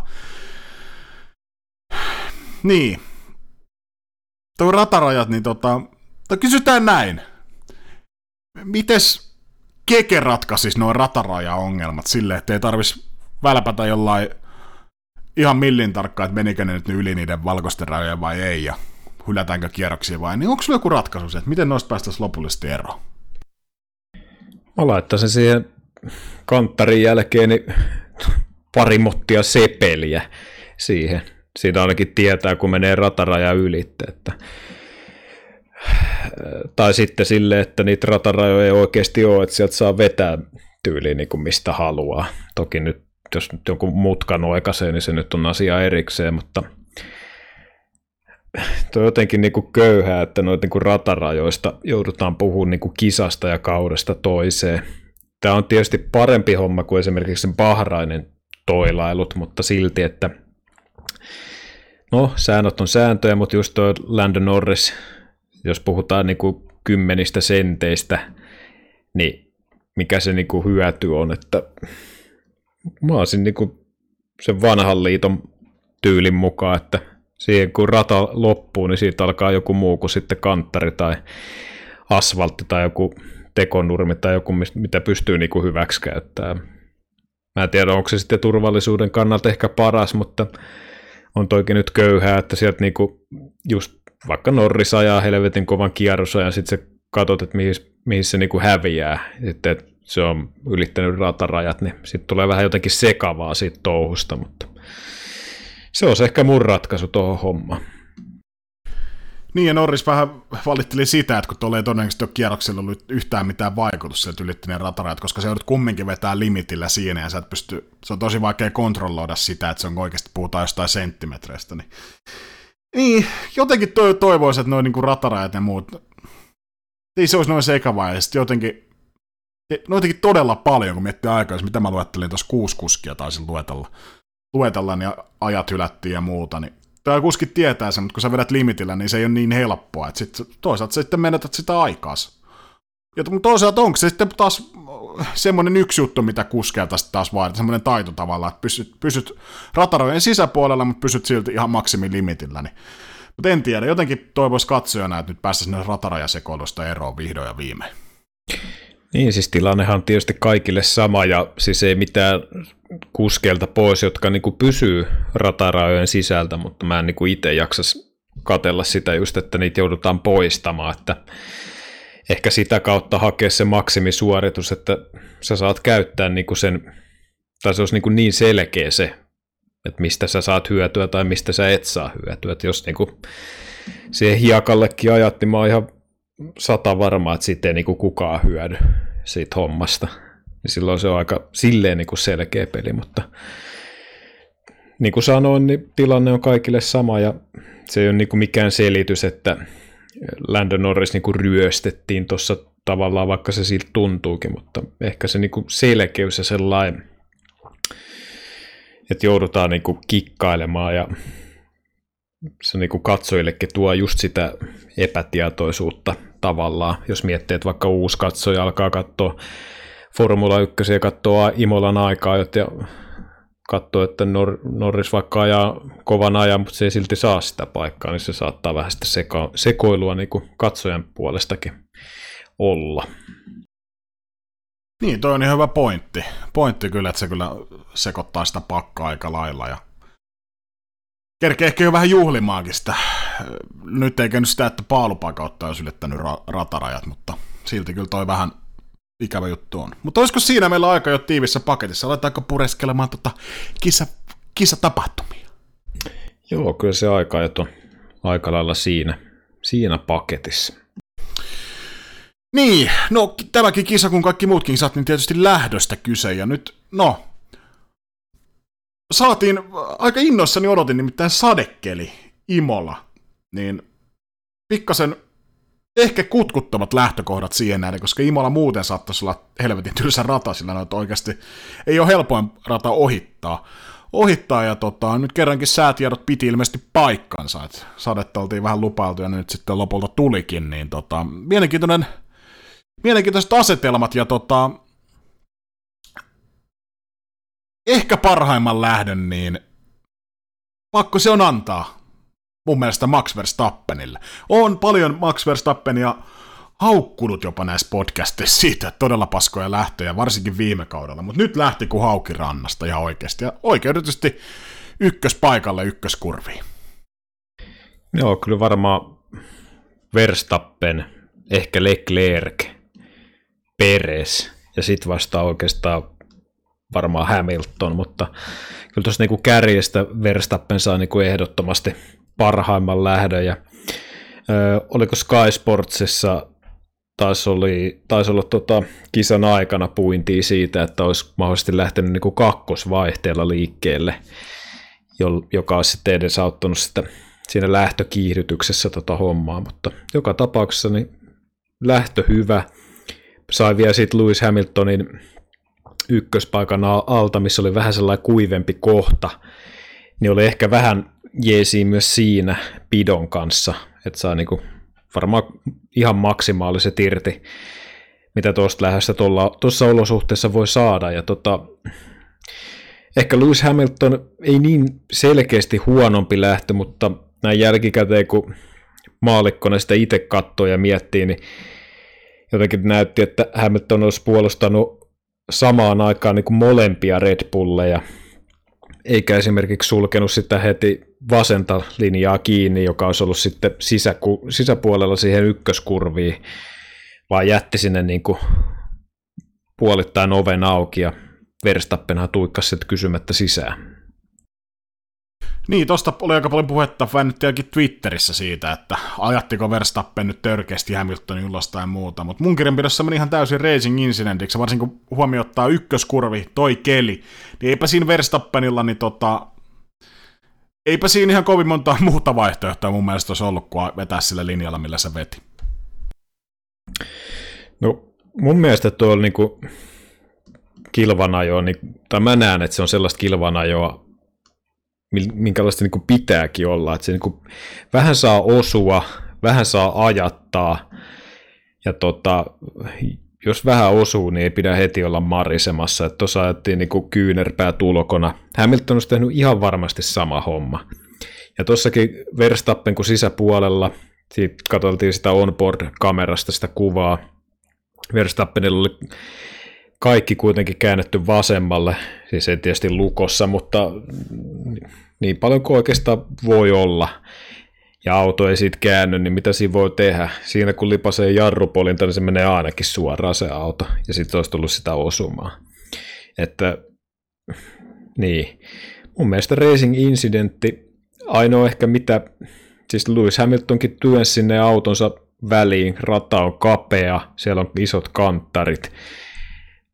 niin. Tuo ratarajat, niin tota... kysytään näin mites Keke ratkaisisi nuo rataraja-ongelmat silleen, että ei tarvis välpätä jollain ihan millin tarkkaa, että menikö ne nyt yli niiden valkoisten rajojen vai ei, ja hylätäänkö kierroksia vai, niin onko sulla joku ratkaisu että miten noista päästäisiin lopullisesti eroon? Mä laittaisin siihen kanttarin jälkeen niin pari mottia sepeliä siihen. Siitä ainakin tietää, kun menee rataraja ylitte, että tai sitten sille, että niitä ratarajoja ei oikeasti ole, että sieltä saa vetää tyyliin niin kuin mistä haluaa. Toki nyt, jos nyt jonkun mutkan oikaisee, niin se nyt on asia erikseen, mutta toi jotenkin niin kuin köyhää, että noita niin kuin ratarajoista joudutaan puhumaan niin kuin kisasta ja kaudesta toiseen. Tämä on tietysti parempi homma kuin esimerkiksi Bahrainen toilailut, mutta silti, että no, säännöt on sääntöjä, mutta just tuo Landon Norris, jos puhutaan niin kuin kymmenistä senteistä, niin mikä se niin kuin hyöty on, että mä olisin niin kuin sen vanhan liiton tyylin mukaan, että siihen kun rata loppuu, niin siitä alkaa joku muu kuin sitten kanttari tai asfaltti tai joku tekonurmi tai joku, mitä pystyy niin kuin hyväksi käyttämään. Mä en tiedä, onko se sitten turvallisuuden kannalta ehkä paras, mutta on toikin nyt köyhää, että sieltä niin kuin just vaikka Norris ajaa helvetin kovan kierrosa ja sitten se katsot, että mihin, mihin se niin kuin häviää. Sitten, että se on ylittänyt ratarajat, niin sitten tulee vähän jotenkin sekavaa siitä touhusta, mutta se on ehkä mun ratkaisu tuohon hommaan. Niin, ja Norris vähän valitteli sitä, että kun tuolla ei todennäköisesti ole kierroksella ollut yhtään mitään vaikutus sieltä ylittäneen ratarajat, koska se joudut kumminkin vetää limitillä siinä, ja sä et pysty, se on tosi vaikea kontrolloida sitä, että se on oikeasti puhutaan jostain senttimetreistä. Niin, niin jotenkin toi, toivoisin, että noin niin ratarajat ja muut, ei se olisi noin sekavaa, ja jotenkin, no jotenkin todella paljon, kun miettii aikaa, mitä mä luettelin tuossa kuusi kuskia taisin luetella, luetella, niin ajat hylättiin ja muuta, niin tämä kuskit tietää sen, mutta kun sä vedät limitillä, niin se ei ole niin helppoa, että sit, toisaalta sä sitten menetät sitä aikaas. Ja toisaalta onko se sitten taas semmoinen yksi juttu, mitä tästä taas vaaditaan, semmoinen taito tavallaan, että pysyt, pysyt ratarojen sisäpuolella, mutta pysyt silti ihan maksimilimitillä, niin mutta en tiedä, jotenkin toivoisi katsojana, että nyt päästäisiin ratarajasekoilusta eroon vihdoin ja viimein. Niin, siis tilannehan on tietysti kaikille sama ja siis ei mitään kuskelta pois, jotka niin pysyy ratarajojen sisältä, mutta mä en niin itse jaksa katella sitä just, että niitä joudutaan poistamaan, että ehkä sitä kautta hakea se maksimisuoritus, että sä saat käyttää niin kuin sen, tai se olisi niin, kuin niin selkeä se, että mistä sä saat hyötyä tai mistä sä et saa hyötyä, että jos niin kuin siihen hiekallekin ajat, niin mä oon ihan sata varmaa, että siitä ei niin kuin kukaan hyödy siitä hommasta. Niin silloin se on aika silleen niin kuin selkeä peli, mutta niin kuin sanoin, niin tilanne on kaikille sama ja se ei ole niin kuin mikään selitys, että Landon Norris niin kuin ryöstettiin tuossa tavallaan, vaikka se siltä tuntuukin, mutta ehkä se niin kuin selkeys ja sellainen, että joudutaan niin kuin kikkailemaan ja se niin kuin katsojillekin tuo just sitä epätietoisuutta tavallaan, jos miettii, että vaikka uusi katsoja alkaa katsoa Formula 1 ja katsoa Imolan aikaa, ja katsoo, että Nor- Norris vaikka ajaa kovan ajan, mutta se ei silti saa sitä paikkaa, niin se saattaa vähän sitä seka- sekoilua niin kuin katsojan puolestakin olla. Niin, toi on ihan hyvä pointti. Pointti kyllä, että se kyllä sekoittaa sitä pakkaa aika lailla. Ja kerkee ehkä jo vähän juhlimaakin sitä. Nyt ei käynyt sitä, että paalupakautta olisi ylittänyt ra- ratarajat, mutta silti kyllä toi vähän ikävä juttu on. Mutta olisiko siinä meillä aika jo tiivissä paketissa? Aletaanko pureskelemaan tota kisa, kisatapahtumia? Joo, kyllä se aika on aika lailla siinä, siinä paketissa. Niin, no tämäkin kisa, kun kaikki muutkin kisat, niin tietysti lähdöstä kyse. Ja nyt, no, saatiin, aika innoissani odotin nimittäin sadekeli Imola. Niin pikkasen ehkä kutkuttavat lähtökohdat siihen näin, koska Imola muuten saattaisi olla helvetin tylsä rata, sillä noita oikeasti ei ole helpoin rata ohittaa. ohittaa ja tota, nyt kerrankin säätiedot piti ilmeisesti paikkansa, että sadetta oltiin vähän lupailtu ja nyt sitten lopulta tulikin, niin tota, mielenkiintoinen, mielenkiintoiset asetelmat ja tota, ehkä parhaimman lähdön, niin pakko se on antaa mun mielestä Max Verstappenille. On paljon Max Verstappenia haukkunut jopa näissä podcasteissa siitä, että todella paskoja lähtöjä, varsinkin viime kaudella, mutta nyt lähti kuin hauki rannasta ihan oikeasti, ja oikeutetusti ykköspaikalle ykköskurviin. Joo, kyllä varmaan Verstappen, ehkä Leclerc, Peres, ja sitten vasta oikeastaan varmaan Hamilton, mutta kyllä tuossa niinku kärjestä Verstappen saa niinku ehdottomasti parhaimman lähdön. Ja, ö, oliko Sky Sportsissa taisi, oli, taisi olla tota, kisan aikana puintia siitä, että olisi mahdollisesti lähtenyt niin kuin kakkosvaihteella liikkeelle, joka olisi sitten edesauttanut sitä siinä lähtökiihdytyksessä tota hommaa, mutta joka tapauksessa niin lähtö hyvä. Sai vielä sitten Lewis Hamiltonin ykköspaikan alta, missä oli vähän sellainen kuivempi kohta, niin oli ehkä vähän jeesi myös siinä pidon kanssa, että saa niinku varmaan ihan maksimaaliset irti, mitä tuosta lähdöstä tuossa olosuhteessa voi saada. Ja tota, ehkä Lewis Hamilton ei niin selkeästi huonompi lähtö, mutta näin jälkikäteen, kun maalikkona sitä itse katsoo ja miettii, niin jotenkin näytti, että Hamilton olisi puolustanut samaan aikaan niin kuin molempia Red Bulleja, eikä esimerkiksi sulkenut sitä heti vasenta linjaa kiinni, joka olisi ollut sitten sisäku- sisäpuolella siihen ykköskurviin, vaan jätti sinne niin kuin puolittain oven auki ja Verstappenhan tuikkasi sitten kysymättä sisään. Niin, tosta oli aika paljon puhetta väännettiinkin Twitterissä siitä, että ajattiko Verstappen nyt törkeästi Hamiltonin ulos ja muuta, mutta mun kirjanpidossa meni ihan täysin racing incidentiksi, varsinkin kun huomioon ottaa ykköskurvi, toi keli, niin eipä siinä Verstappenilla, niin tota, eipä siinä ihan kovin monta muuta vaihtoehtoa mun mielestä olisi ollut, kuin vetää sillä linjalla, millä se veti. No mun mielestä tuo on niinku kilvanajoa, niin, tai mä näen, että se on sellaista kilvanajoa, minkälaista niin pitääkin olla. Että se niin kuin, vähän saa osua, vähän saa ajattaa, ja tota, jos vähän osuu, niin ei pidä heti olla marisemassa. Tuossa ajattiin niin kuin kyynärpää tulokona. Hamilton olisi tehnyt ihan varmasti sama homma. Ja tuossakin Verstappen kuin sisäpuolella, siitä katsottiin sitä onboard-kamerasta sitä kuvaa. Verstappenilla oli kaikki kuitenkin käännetty vasemmalle, siis ei tietysti lukossa, mutta niin paljon kuin oikeastaan voi olla, ja auto ei siitä käänny, niin mitä siinä voi tehdä? Siinä kun lipasee jarrupolinta, niin se menee ainakin suoraan se auto, ja sitten olisi tullut sitä osumaa. Että, niin. Mun mielestä racing incidentti, ainoa ehkä mitä, siis Lewis Hamiltonkin työnsi sinne autonsa väliin, rata on kapea, siellä on isot kanttarit,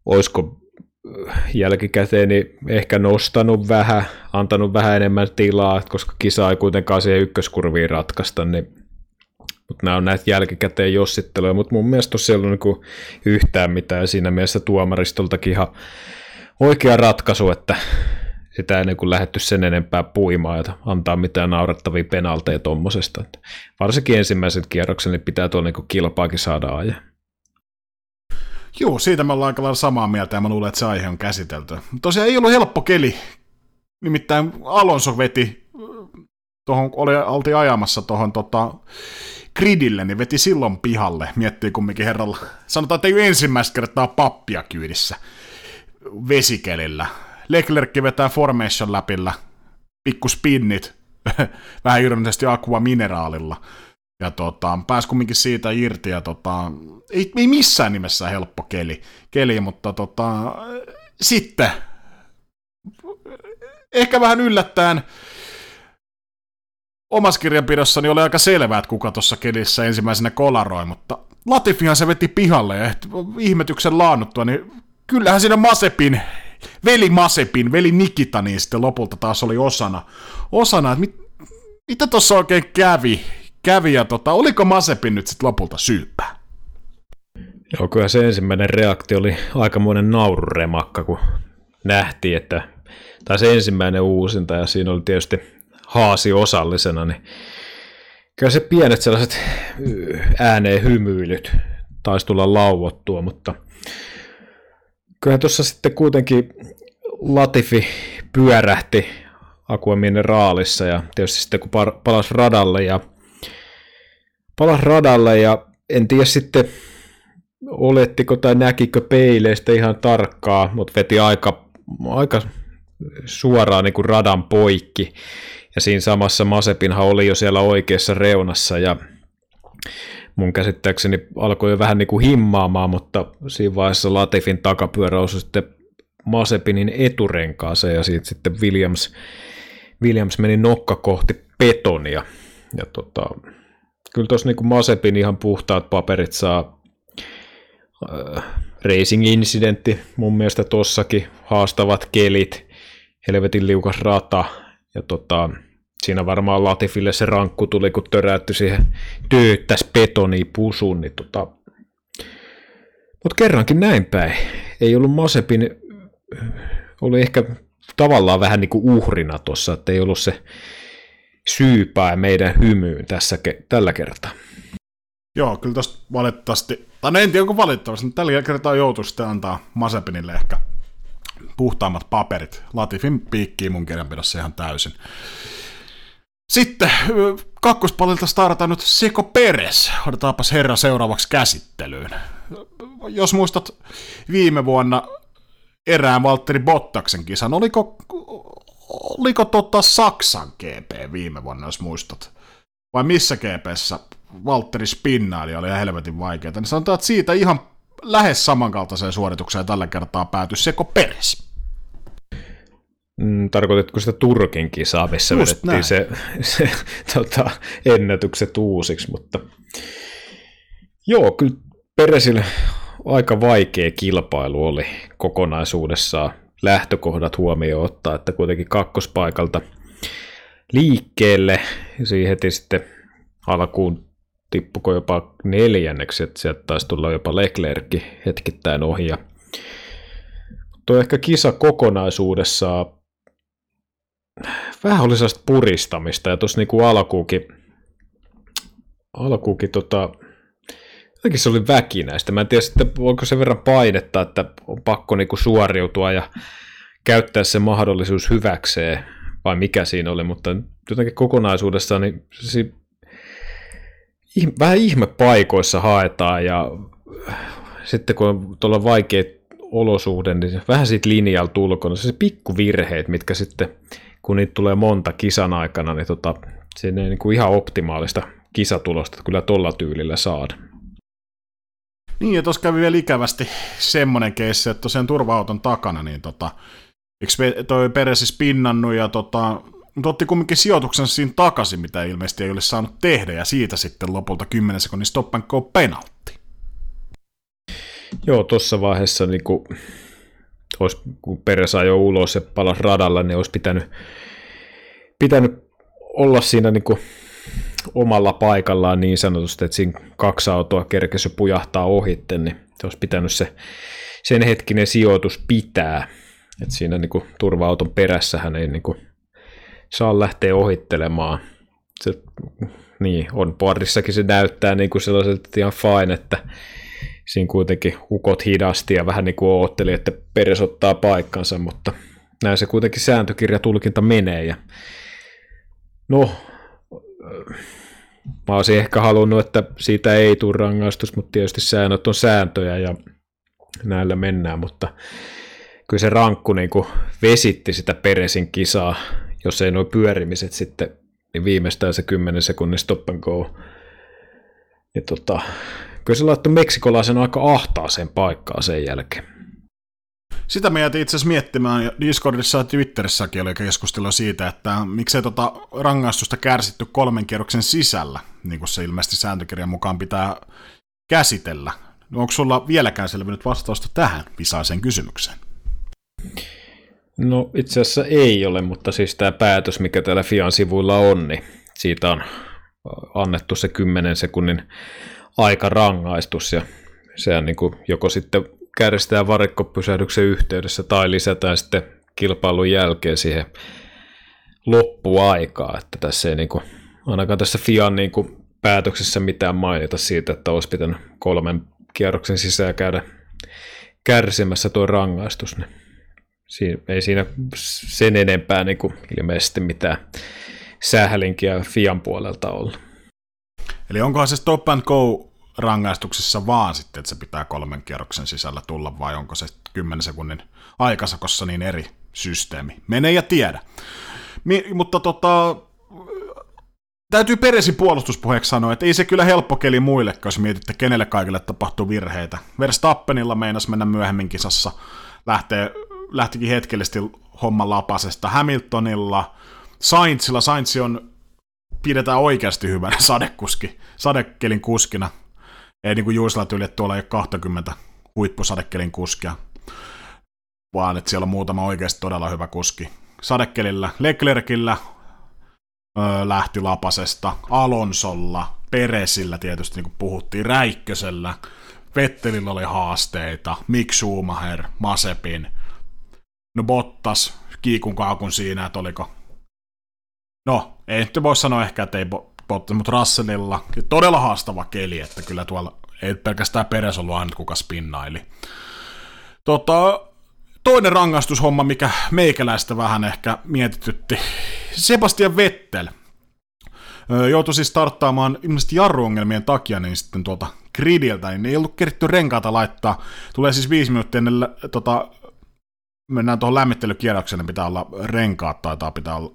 olisiko jälkikäteen niin ehkä nostanut vähän, antanut vähän enemmän tilaa, koska kisa ei kuitenkaan siihen ykköskurviin ratkaista, niin mutta nämä on näitä jälkikäteen jossitteluja, mutta mun mielestä tosiaan ei ollut niin yhtään mitään siinä mielessä tuomaristoltakin ihan oikea ratkaisu, että sitä ei niin lähetty sen enempää puimaan, että antaa mitään naurettavia penalteja tuommoisesta. Varsinkin ensimmäiset kierroksen niin pitää tuolla niin kilpaakin saada ajaa. Joo, siitä me ollaan aika lailla samaa mieltä ja mä luulen, että se aihe on käsitelty. Tosiaan ei ollut helppo keli. Nimittäin Alonso veti, tuohon oli, oltiin ajamassa tuohon tota, gridille, niin veti silloin pihalle. Miettii kumminkin herralla. Sanotaan, että ei ensimmäistä kertaa pappia kyydissä vesikelillä. Leclerc vetää formation läpillä, pikku spinnit, vähän ironisesti aqua mineraalilla ja tota, pääsi kumminkin siitä irti, ja tota, ei, ei missään nimessä helppo keli, keli mutta tota, sitten ehkä vähän yllättäen omassa kirjanpidossani oli aika selvää, että kuka tuossa kelissä ensimmäisenä kolaroi, mutta Latifihan se veti pihalle ja ihmetyksen laannuttua, niin kyllähän siinä Masepin, veli Masepin, veli Nikita, niin sitten lopulta taas oli osana, osana että mit, mitä tuossa oikein kävi, kävi ja tota, oliko Masepin nyt sitten lopulta syypä? Joo, kyllä se ensimmäinen reaktio oli aikamoinen naururemakka, kun nähtiin, että, tai se ensimmäinen uusinta, ja siinä oli tietysti haasi osallisena, niin kyllä se pienet sellaiset ääneen hymyilyt taisi tulla lauottua, mutta kyllä tuossa sitten kuitenkin Latifi pyörähti Aqua Mineraalissa ja tietysti sitten kun palasi radalle ja palas radalle ja en tiedä sitten olettiko tai näkikö peileistä ihan tarkkaa, mutta veti aika, aika suoraan niin kuin radan poikki. Ja siinä samassa Masepinhan oli jo siellä oikeassa reunassa ja mun käsittääkseni alkoi jo vähän niin kuin himmaamaan, mutta siinä vaiheessa Latifin takapyörä osui sitten Masepinin eturenkaaseen ja siitä sitten Williams, Williams meni nokka kohti betonia. Ja tota, kyllä tuossa niin Masepin ihan puhtaat paperit saa äh, Racing Incidentti mun mielestä tossakin, haastavat kelit, helvetin liukas rata, ja tota, siinä varmaan Latifille se rankku tuli, kun töräytti siihen tyyttäs betoni pusuun, niin tota... Mutta kerrankin näin päin. Ei ollut Masepin, oli ehkä tavallaan vähän niin kuin uhrina tuossa, että ei ollut se syypää meidän hymyyn tässä, tällä kertaa. Joo, kyllä tosta valitettavasti, tai no en tiedä onko valitettavasti, mutta tällä kertaa joutuu sitten antaa Masepinille ehkä puhtaammat paperit. Latifin piikkiin mun kirjanpidossa ihan täysin. Sitten kakkospalilta startaa nyt Seko Peres. Odotetaanpas herra seuraavaksi käsittelyyn. Jos muistat viime vuonna erään Valtteri Bottaksen kisan, oliko, oliko tota Saksan GP viime vuonna, jos muistat? Vai missä GPssä Valtteri spinnaili oli helvetin vaikeaa, niin sanotaan, että siitä ihan lähes samankaltaiseen suoritukseen tällä kertaa päätyi Seko Peres. Mm, tarkoitatko sitä Turkin kisaa, missä Just vedettiin näin. se, se tota, ennätykset uusiksi, mutta joo, kyllä Peresille aika vaikea kilpailu oli kokonaisuudessaan lähtökohdat huomioon ottaa, että kuitenkin kakkospaikalta liikkeelle, siihen heti sitten alkuun tippuko jopa neljänneksi, että sieltä taisi tulla jopa Leclerc hetkittäin ohi. Ja tuo ehkä kisa kokonaisuudessaan vähän oli puristamista, ja tuossa niinku alkuukin, alkuukin tota, jotenkin se oli väkinäistä. Mä en tiedä sitten, onko se verran painetta, että on pakko niinku suoriutua ja käyttää se mahdollisuus hyväkseen, vai mikä siinä oli, mutta jotenkin kokonaisuudessaan niin se vähän ihme paikoissa haetaan ja sitten kun on tuolla vaikeat olosuhde, niin vähän siitä linjalta ulkona, se pikkuvirheet, mitkä sitten, kun niitä tulee monta kisan aikana, niin tota, se ei niin kuin ihan optimaalista kisatulosta kyllä tuolla tyylillä saada. Niin, ja tuossa kävi vielä ikävästi semmoinen keissi, että tosiaan turva-auton takana, niin tota, eikö toi Peresi spinnannut ja tota, mutta otti kumminkin sijoituksen siinä takaisin, mitä ilmeisesti ei ole saanut tehdä, ja siitä sitten lopulta 10 sekunnin stop and go penaltti. Joo, tuossa vaiheessa niin kun, olisi, kun Peres ajoi ulos ja palas radalla, niin olisi pitänyt, pitänyt olla siinä niin kuin omalla paikallaan niin sanotusti, että siinä kaksi autoa kerkesi pujahtaa ohitte, niin olisi pitänyt se, sen hetkinen sijoitus pitää. Että siinä niin kuin turva-auton perässähän ei niin kuin saa lähteä ohittelemaan. Se, niin, on parissakin se näyttää niin kuin sellaiselta ihan fine, että siinä kuitenkin ukot hidasti ja vähän niin kuin ootteli, että peres ottaa paikkansa, mutta näin se kuitenkin sääntökirjatulkinta menee. Ja no, mä olisin ehkä halunnut, että siitä ei tule rangaistus, mutta tietysti säännöt on sääntöjä ja näillä mennään, mutta kyllä se rankku niin kuin vesitti sitä Peresin kisaa jos ei nuo pyörimiset sitten, niin viimeistään se 10 sekunnin stop and go. Niin tota, kyllä se laittoi meksikolaisen aika ahtaaseen paikkaan sen jälkeen. Sitä me jätin itse asiassa miettimään, Discordissa ja Twitterissäkin oli keskustelua siitä, että miksei tota rangaistusta kärsitty kolmen kierroksen sisällä, niin kuin se ilmeisesti sääntökirjan mukaan pitää käsitellä. Onko sulla vieläkään selvinnyt vastausta tähän visaiseen kysymykseen? No itse asiassa ei ole, mutta siis tämä päätös, mikä täällä Fian sivuilla on, niin siitä on annettu se 10 sekunnin aikarangaistus ja sehän niin kuin joko sitten kärsitään varikkopysähdyksen yhteydessä tai lisätään sitten kilpailun jälkeen siihen loppuaikaa, että tässä ei niin kuin, ainakaan tässä Fian niin kuin päätöksessä mitään mainita siitä, että olisi pitänyt kolmen kierroksen sisään käydä kärsimässä tuo rangaistus. Niin siinä, ei siinä sen enempää niin kuin ilmeisesti mitään sählinkiä Fian puolelta olla. Eli onkohan se stop and go rangaistuksessa vaan sitten, että se pitää kolmen kierroksen sisällä tulla, vai onko se 10 sekunnin aikasakossa niin eri systeemi? Mene ja tiedä. Mi- mutta tota, täytyy Peresin puolustuspuheeksi sanoa, että ei se kyllä helppo keli muille, jos mietitte, kenelle kaikille tapahtuu virheitä. Verstappenilla meinas mennä myöhemmin kisassa, lähtee lähtikin hetkellisesti homma lapasesta. Hamiltonilla, Saintsilla, Saintsi on, pidetään oikeasti hyvänä sadekuski, sadekelin kuskina. Ei niin kuin Juisella tyyli, että tuolla ei ole 20 huippusadekelin kuskia, vaan että siellä on muutama oikeasti todella hyvä kuski. Sadekelillä, Leclercillä, öö, lähti Lapasesta, Alonsolla, Peresillä tietysti niin kuin puhuttiin, Räikkösellä, Vettelillä oli haasteita, Mick Schumacher, Masepin, no Bottas, kiikun kaakun siinä, että oliko, no ei nyt voi sanoa ehkä, että ei Bottas, mutta Russellilla todella haastava keli, että kyllä tuolla ei pelkästään Peres ollut ainut kuka spinnaili. Tota, toinen rangaistushomma, mikä meikäläistä vähän ehkä mietitytti, Sebastian Vettel joutui siis starttaamaan ilmeisesti jarruongelmien takia niin sitten tuolta gridiltä, niin ei ollut keritty renkaata laittaa. Tulee siis viisi minuuttia ennen tota, mennään tuohon lämmittelykierrokselle, pitää olla renkaat, taitaa pitää olla,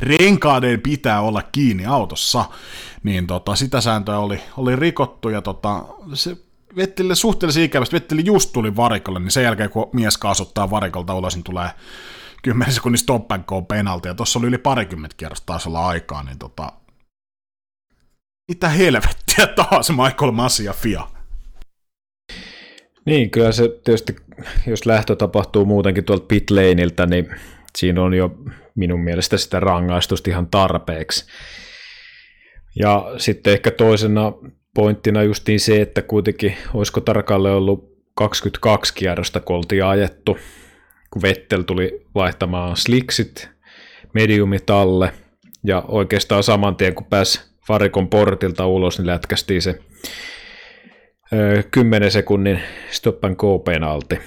renkaiden pitää olla kiinni autossa, niin tota, sitä sääntöä oli, oli rikottu, ja tota, se Vettelille suhteellisen ikävästi, Vetteli just tuli varikolle, niin sen jälkeen kun mies kaasuttaa varikolta ulos, niin tulee 10 sekunnin stop and go penalti, ja tuossa oli yli parikymmentä kierrosta taas olla aikaa, niin tota, mitä helvettiä taas Michael Masi ja Fia. Niin, kyllä se tietysti, jos lähtö tapahtuu muutenkin tuolta pit laneiltä, niin siinä on jo minun mielestä sitä rangaistusta ihan tarpeeksi. Ja sitten ehkä toisena pointtina justiin se, että kuitenkin olisiko tarkalleen ollut 22 kierrosta, kun oltiin ajettu, kun Vettel tuli vaihtamaan sliksit mediumit alle, ja oikeastaan saman tien kun pääsi varikon portilta ulos, niin lätkästiin se 10 sekunnin stop and go penalti.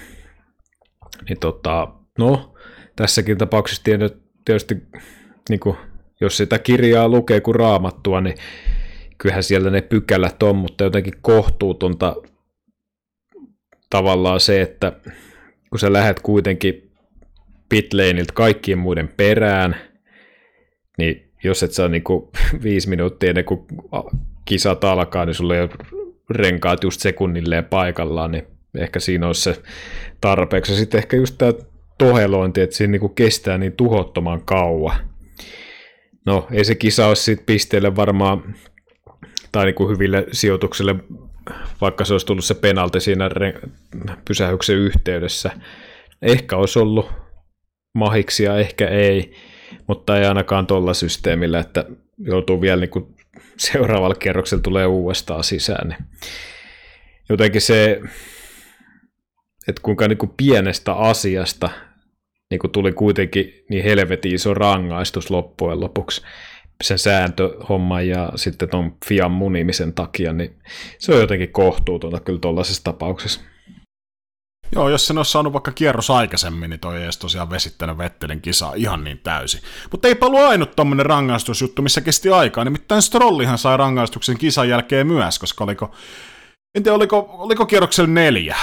Niin tota, no, tässäkin tapauksessa tietysti, niin kuin, jos sitä kirjaa lukee kuin raamattua, niin kyllähän siellä ne pykälät on, mutta jotenkin kohtuutonta tavallaan se, että kun sä lähdet kuitenkin pitleiniltä kaikkien muiden perään, niin jos et saa niinku viisi minuuttia ennen kuin kisat alkaa, niin sulla ei ole renkaat just sekunnilleen paikallaan, niin ehkä siinä olisi se tarpeeksi. Sitten ehkä just tämä tohelointi, että siinä niinku kestää niin tuhottoman kauan. No, ei se kisa olisi siitä pisteelle varmaan, tai niinku hyville sijoituksille, vaikka se olisi tullut se penalti siinä pysähyksen yhteydessä. Ehkä olisi ollut mahiksia, ehkä ei, mutta ei ainakaan tuolla systeemillä, että joutuu vielä niinku seuraavalla kerroksella tulee uudestaan sisään. Niin jotenkin se, että kuinka niin kuin pienestä asiasta niin kuin tuli kuitenkin niin helvetin iso rangaistus loppujen lopuksi sen sääntöhomman ja sitten tuon Fian munimisen takia, niin se on jotenkin kohtuutonta kyllä tuollaisessa tapauksessa. Joo, jos sen olisi saanut vaikka kierros aikaisemmin, niin toi ei edes tosiaan vesittänyt Vettelin kisaa ihan niin täysin. Mutta ei ollut ainut tommonen rangaistusjuttu, missä kesti aikaa. Nimittäin Strollihan sai rangaistuksen kisan jälkeen myös, koska oliko, en tiedä, oliko, oliko kierroksella neljä.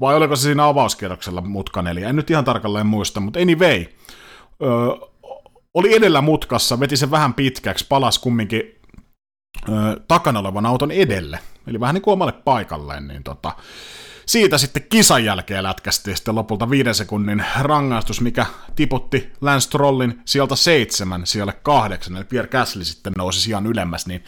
Vai oliko se siinä avauskierroksella mutka neljä? En nyt ihan tarkalleen muista, mutta anyway. Öö, oli edellä mutkassa, veti sen vähän pitkäksi, palas kumminkin öö, takana olevan auton edelle. Eli vähän niin kuin omalle paikalleen, niin tota, siitä sitten kisan jälkeen lätkästi sitten lopulta viiden sekunnin rangaistus, mikä tiputti Lance Trollin sieltä seitsemän, siellä kahdeksan, eli Pierre Gasly sitten nousi sijaan ylemmäs, niin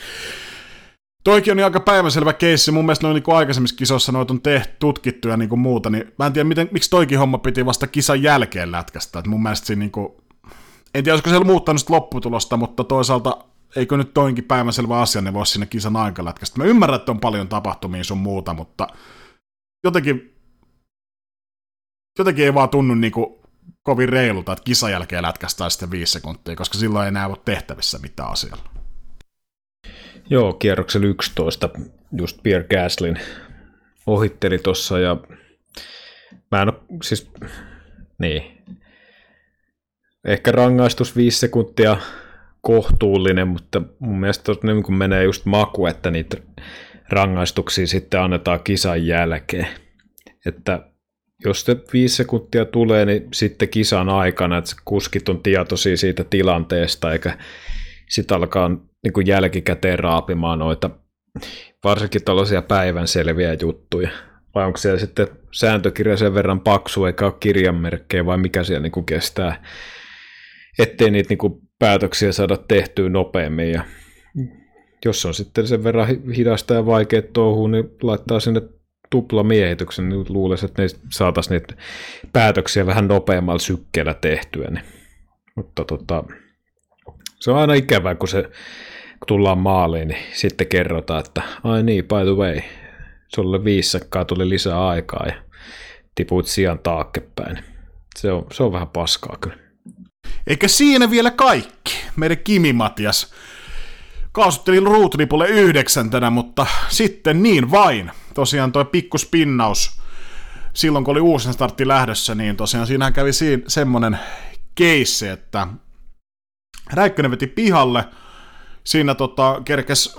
Toikin on aika päivänselvä keissi. Mun mielestä noin niin aikaisemmissa kisoissa noita on tehty, tutkittu ja niin kuin muuta, niin mä en tiedä, miten, miksi toikin homma piti vasta kisan jälkeen lätkästä. Että mun mielestä siinä niin kuin, en tiedä, olisiko se muuttanut lopputulosta, mutta toisaalta eikö nyt toinkin päivänselvä asia, ne voisi sinne kisan aikalätkästä. Mä ymmärrän, että on paljon tapahtumia sun muuta, mutta jotenkin, jotenkin ei vaan tunnu niin kuin kovin reilulta, että kisan jälkeen lätkästään sitten viisi sekuntia, koska silloin ei enää ole tehtävissä mitään asialla. Joo, kierroksella 11 just Pierre Gaslin ohitteli tuossa ja mä en ole, siis, niin, ehkä rangaistus 5 sekuntia kohtuullinen, mutta mun mielestä niin kun menee just maku, että niitä rangaistuksia sitten annetaan kisan jälkeen. Että jos se viisi sekuntia tulee, niin sitten kisan aikana, että kuskit on tietoisia siitä tilanteesta, eikä sitten alkaa niin kuin jälkikäteen raapimaan noita varsinkin tällaisia päivänselviä juttuja. Vai onko siellä sitten sääntökirja sen verran paksu, eikä ole kirjanmerkkejä, vai mikä siellä niin kuin kestää, ettei niitä niin kuin päätöksiä saada tehtyä nopeammin. Ja jos on sitten sen verran hidasta ja vaikea touhu, niin laittaa sinne tuplamiehityksen, niin luulisin, että ne saataisiin niitä päätöksiä vähän nopeammalla sykkeellä tehtyä. Niin Mutta tota, se on aina ikävää, kun se kun tullaan maaliin, niin sitten kerrotaan, että ai niin, by the way, sulle viisi sekkaa tuli lisää aikaa ja tipuit sijaan taakkepäin. Se on, se on vähän paskaa kyllä. Eikä siinä vielä kaikki. Meidän Kimi Matias kaasutteli ruutunipulle yhdeksäntenä, mutta sitten niin vain. Tosiaan tuo pikku spinnaus silloin, kun oli uusin startti lähdössä, niin tosiaan siinähän kävi siinä semmonen keissi, että Räikkönen veti pihalle, siinä tota, kerkes,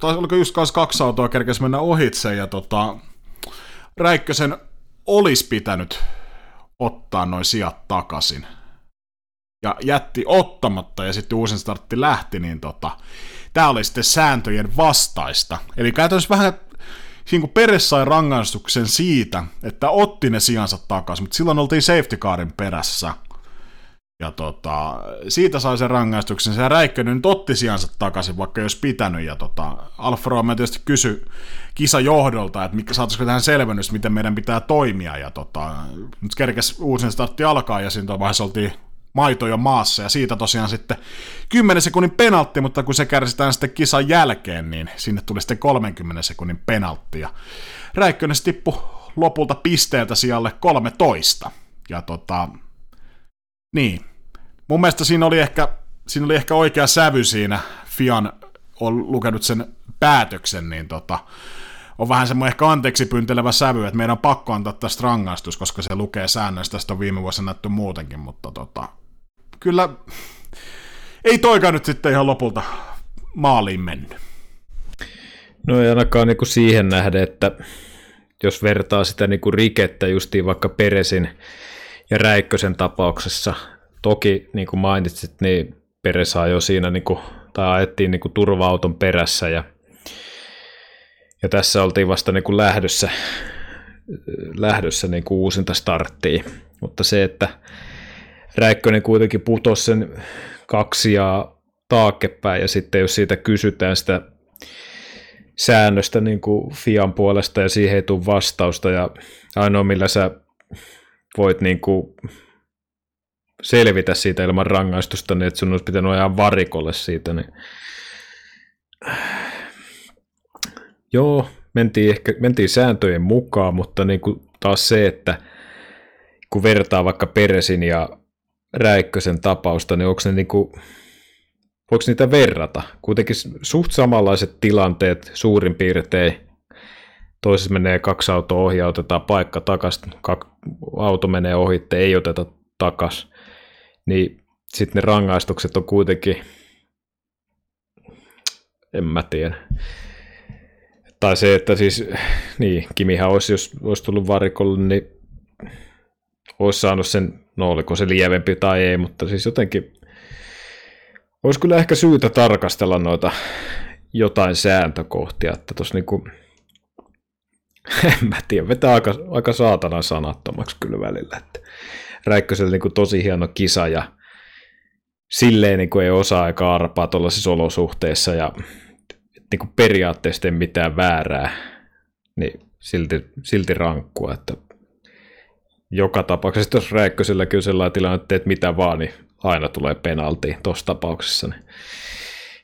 tai oliko just kaksi autoa kerkes mennä ohitse, ja tota, Räikkösen olisi pitänyt ottaa noin sijat takaisin. Ja jätti ottamatta, ja sitten uusin startti lähti, niin tota, tämä oli sitten sääntöjen vastaista. Eli käytännössä vähän siinä kun Peres sai rangaistuksen siitä, että otti ne sijansa takaisin, mutta silloin oltiin safety carin perässä. Ja tota, siitä sai sen rangaistuksen. Se Räikkönen nyt otti sijansa takaisin, vaikka olisi pitänyt. Ja tota, Alfa Romeo tietysti kysyi kisajohdolta, että mikä, saataisiko tähän selvennys, miten meidän pitää toimia. Ja tota, nyt kerkes uusin startti alkaa ja siinä vaiheessa oltiin maito jo maassa, ja siitä tosiaan sitten 10 sekunnin penaltti, mutta kun se kärsitään sitten kisan jälkeen, niin sinne tuli sitten 30 sekunnin penaltti, ja Räikkönen tippui lopulta pisteeltä sijalle 13, ja tota, niin, mun mielestä siinä oli ehkä, siinä oli ehkä oikea sävy siinä, Fian on lukenut sen päätöksen, niin tota, on vähän semmoinen ehkä anteeksi pyntelevä sävy, että meidän on pakko antaa tästä rangaistus, koska se lukee säännöistä, tästä on viime vuosina näytty muutenkin, mutta tota, kyllä ei toika nyt sitten ihan lopulta maaliin mennyt. No ei ainakaan niin kuin siihen nähden, että jos vertaa sitä niin kuin rikettä justiin vaikka Peresin ja Räikkösen tapauksessa, toki niin kuin mainitsit, niin Peres jo siinä, niin kuin, tai ajettiin niin kuin turva-auton perässä ja, ja tässä oltiin vasta niin kuin lähdössä, lähdössä niin kuin uusinta starttiin, mutta se, että Räikkönen kuitenkin putosi sen kaksi ja taakkepäin, ja sitten jos siitä kysytään sitä säännöstä niin kuin Fian puolesta ja siihen ei tule vastausta, ja ainoa millä sä voit niin kuin selvitä siitä ilman rangaistusta, niin että sun olisi pitänyt ajaa varikolle siitä, niin joo, mentiin, ehkä, mentiin sääntöjen mukaan, mutta niin kuin taas se, että kun vertaa vaikka Peresin ja Räikkösen tapausta, niin onko ne niinku, voiko niitä verrata? Kuitenkin suht samanlaiset tilanteet suurin piirtein. Toisessa menee kaksi autoa ohi, otetaan paikka takaisin, auto menee ohi, ei oteta takas. Niin sitten ne rangaistukset on kuitenkin, en mä tiedä. Tai se, että siis, niin, Kimihän olisi, jos olisi tullut varikolle, niin olisi saanut sen no oliko se lievempi tai ei, mutta siis jotenkin olisi kyllä ehkä syytä tarkastella noita jotain sääntökohtia, että tuossa niinku, en mä tiedä, vetää aika, aika saatanan sanattomaksi kyllä välillä, että Räikkösellä niinku tosi hieno kisa ja silleen niinku ei osaa aika arpaa tuollaisissa olosuhteissa ja niinku periaatteessa ei mitään väärää, niin silti, silti rankkua, että joka tapauksessa, jos Räikköselläkin on sellainen tilanne, että teet mitä vaan, niin aina tulee penalti tuossa tapauksessa. Niin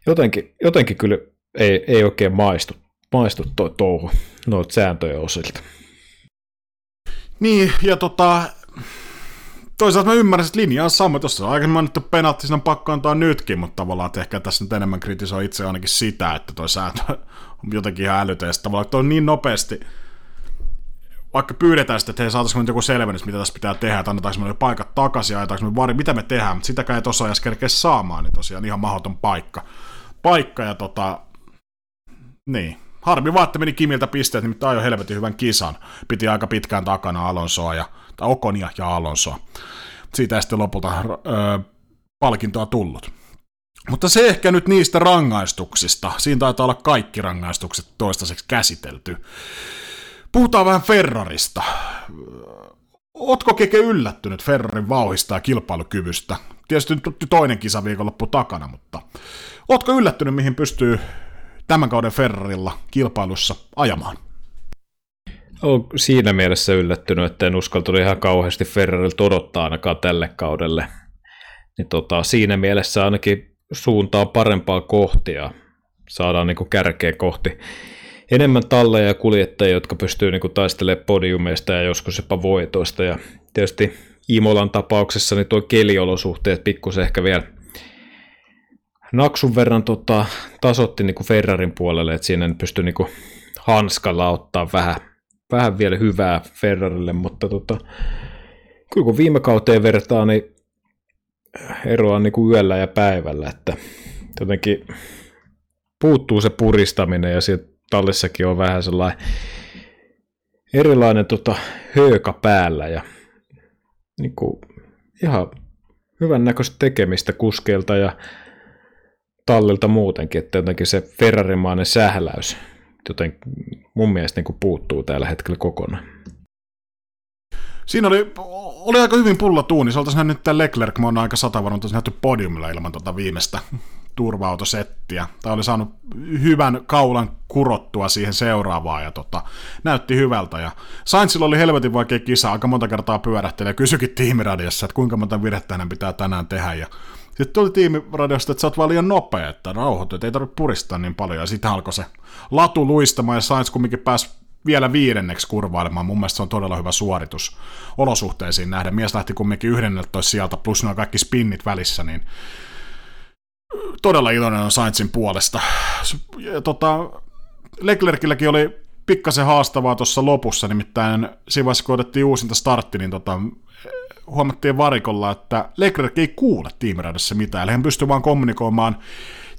jotenkin, jotenkin kyllä ei, ei oikein maistu, maistu tuo touhu noita sääntöjen osilta. Niin, ja tota, toisaalta mä ymmärrän, että linja on sama. Tuossa on aikaisemmin mainittu penaltti, siinä on pakko antaa nytkin, mutta tavallaan että ehkä tässä nyt enemmän kritisoi itse ainakin sitä, että tuo sääntö on jotenkin ihan älytä, ja tavallaan, että on niin nopeasti vaikka pyydetään sitten, että hei, saataisiko nyt joku selvennys, mitä tässä pitää tehdä, että annetaanko meille paikat takaisin, ajetaanko me vari, mitä me tehdään, mutta sitäkään ei tosiaan edes kerkeä saamaan, niin tosiaan ihan mahdoton paikka. Paikka ja tota, niin, harmi vaan, että meni Kimiltä pisteet, nimittäin ajoi helvetin hyvän kisan. Piti aika pitkään takana Alonsoa ja, tai Okonia ja Alonsoa. Siitä ei sitten lopulta öö, palkintoa tullut. Mutta se ehkä nyt niistä rangaistuksista. Siinä taitaa olla kaikki rangaistukset toistaiseksi käsitelty. Puhutaan vähän Ferrarista. Ootko keke yllättynyt Ferrarin vauhista ja kilpailukyvystä? Tietysti nyt toinen kisa viikonloppu takana, mutta ootko yllättynyt, mihin pystyy tämän kauden Ferrarilla kilpailussa ajamaan? Olen siinä mielessä yllättynyt, että en uskaltunut ihan kauheasti Ferrarilta odottaa ainakaan tälle kaudelle. Niin tota, siinä mielessä ainakin suuntaa parempaa kohtia. Saadaan niin kärkeä kohti enemmän talleja ja kuljettajia, jotka pystyy niin taistelemaan podiumeista ja joskus jopa voitoista. Ja tietysti Imolan tapauksessa niin tuo keliolosuhteet pikkusen ehkä vielä naksun verran tota, tasotti niin kuin Ferrarin puolelle, että siinä pystyi niin kuin hanskalla ottaa vähän, vähän vielä hyvää Ferrarille, mutta tota, kyllä kun viime kauteen vertaa, niin eroa niin kuin yöllä ja päivällä, että jotenkin puuttuu se puristaminen ja siitä tallissakin on vähän sellainen erilainen tota, hööka päällä ja niin kuin, ihan hyvän näköistä tekemistä kuskeilta ja tallilta muutenkin, että jotenkin se Ferrarimainen sähläys joten mun mielestä niin puuttuu tällä hetkellä kokonaan. Siinä oli, oli aika hyvin pulla tuuni. Se oltaisiin nyt tämä Leclerc, mä aika satavarma, nähty podiumilla ilman tuota viimeistä turva-autosettiä. Tai oli saanut hyvän kaulan kurottua siihen seuraavaan ja tota, näytti hyvältä. Ja Sainzilla oli helvetin vaikea kisa, aika monta kertaa pyörähteli ja kysyikin tiimiradiossa, että kuinka monta virhettä hänen pitää tänään tehdä. Ja sitten tuli tiimiradiosta, että sä oot vaan liian nopea, että rauhoitu, ei tarvitse puristaa niin paljon. Ja sitten alkoi se latu luistamaan ja Sainz kumminkin pääsi vielä viidenneksi kurvailemaan. Mun mielestä se on todella hyvä suoritus olosuhteisiin nähden. Mies lähti kumminkin 11 sieltä, plus nuo kaikki spinnit välissä, niin todella iloinen on Sainzin puolesta. Ja tota, Leclercilläkin oli pikkasen haastavaa tuossa lopussa, nimittäin siinä vaiheessa, kun otettiin uusinta startti, niin tota, huomattiin varikolla, että Leclerc ei kuule tiimiradassa mitään, eli hän pystyy vaan kommunikoimaan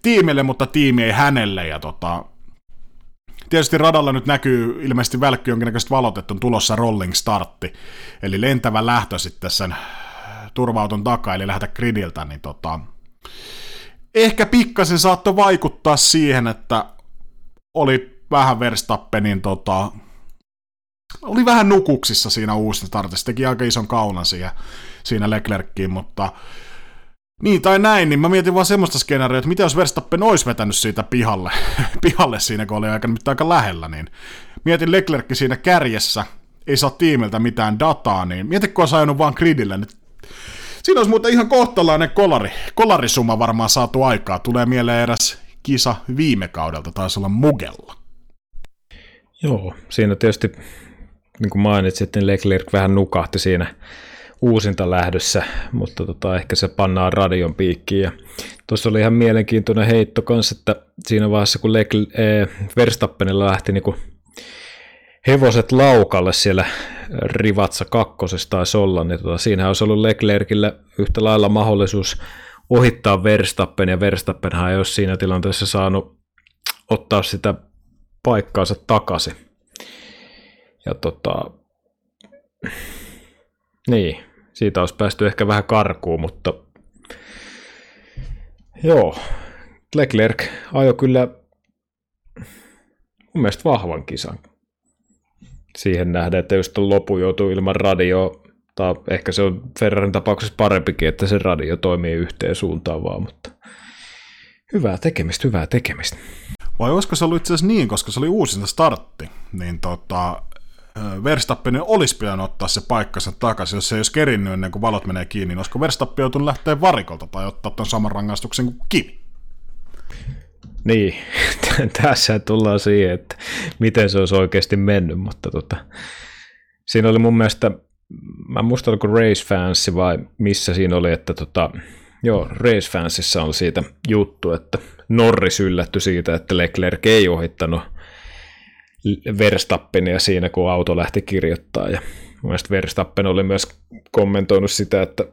tiimille, mutta tiimi ei hänelle, ja tota, Tietysti radalla nyt näkyy ilmeisesti välkky jonkinnäköistä valot, että on tulossa rolling startti, eli lentävä lähtö sitten sen turvauton takaa, eli lähdetä gridiltä, niin tota, ehkä pikkasen saattoi vaikuttaa siihen, että oli vähän Verstappenin tota, oli vähän nukuksissa siinä uusissa startissa, teki aika ison kaunan siihen, siinä Leclerckiin, mutta niin tai näin, niin mä mietin vaan semmoista skenaarioa, että mitä jos Verstappen olisi vetänyt siitä pihalle, pihalle siinä, kun oli aika, nyt aika lähellä, niin mietin Leclerc siinä kärjessä, ei saa tiimiltä mitään dataa, niin mieti, kun olisi ajanut vaan gridille, niin siinä olisi muuten ihan kohtalainen kolari, kolarisumma varmaan saatu aikaa. Tulee mieleen eräs kisa viime kaudelta, taisi olla Mugella. Joo, siinä tietysti niin kuin mainitsit, niin Leclerc vähän nukahti siinä uusinta lähdössä, mutta tota, ehkä se pannaan radion piikkiin. Ja tuossa oli ihan mielenkiintoinen heitto kanssa, että siinä vaiheessa kun Leclerc, äh, Verstappenilla lähti niin kuin hevoset laukalle siellä Rivatsa kakkosessa taisi olla, niin tota, siinähän olisi ollut Leclercille yhtä lailla mahdollisuus ohittaa Verstappen, ja Verstappenhan ei olisi siinä tilanteessa saanut ottaa sitä paikkaansa takaisin. Ja tota, niin, siitä olisi päästy ehkä vähän karkuun, mutta joo, Leclerc ajo kyllä mun mielestä vahvan kisan siihen nähdä, että just lopu joutuu ilman radio, tai ehkä se on Ferrarin tapauksessa parempikin, että se radio toimii yhteen suuntaan vaan, mutta hyvää tekemistä, hyvää tekemistä. Vai olisiko se ollut itse asiassa niin, koska se oli uusinta startti, niin tota, Verstappenin olisi pitänyt ottaa se paikkansa takaisin, jos se ei olisi kerinnyt ennen kuin valot menee kiinni, niin olisiko Verstappen joutunut lähteä varikolta tai ottaa tuon saman rangaistuksen kuin Kimi? Niin, tässä tullaan siihen, että miten se olisi oikeasti mennyt, mutta tota, siinä oli mun mielestä, mä en muista oliko Race Fansi vai missä siinä oli, että tota, joo, Race Fansissa on siitä juttu, että Norris yllättyi siitä, että Leclerc ei ohittanut Verstappenia siinä, kun auto lähti kirjoittaa. Ja mun mielestä Verstappen oli myös kommentoinut sitä, että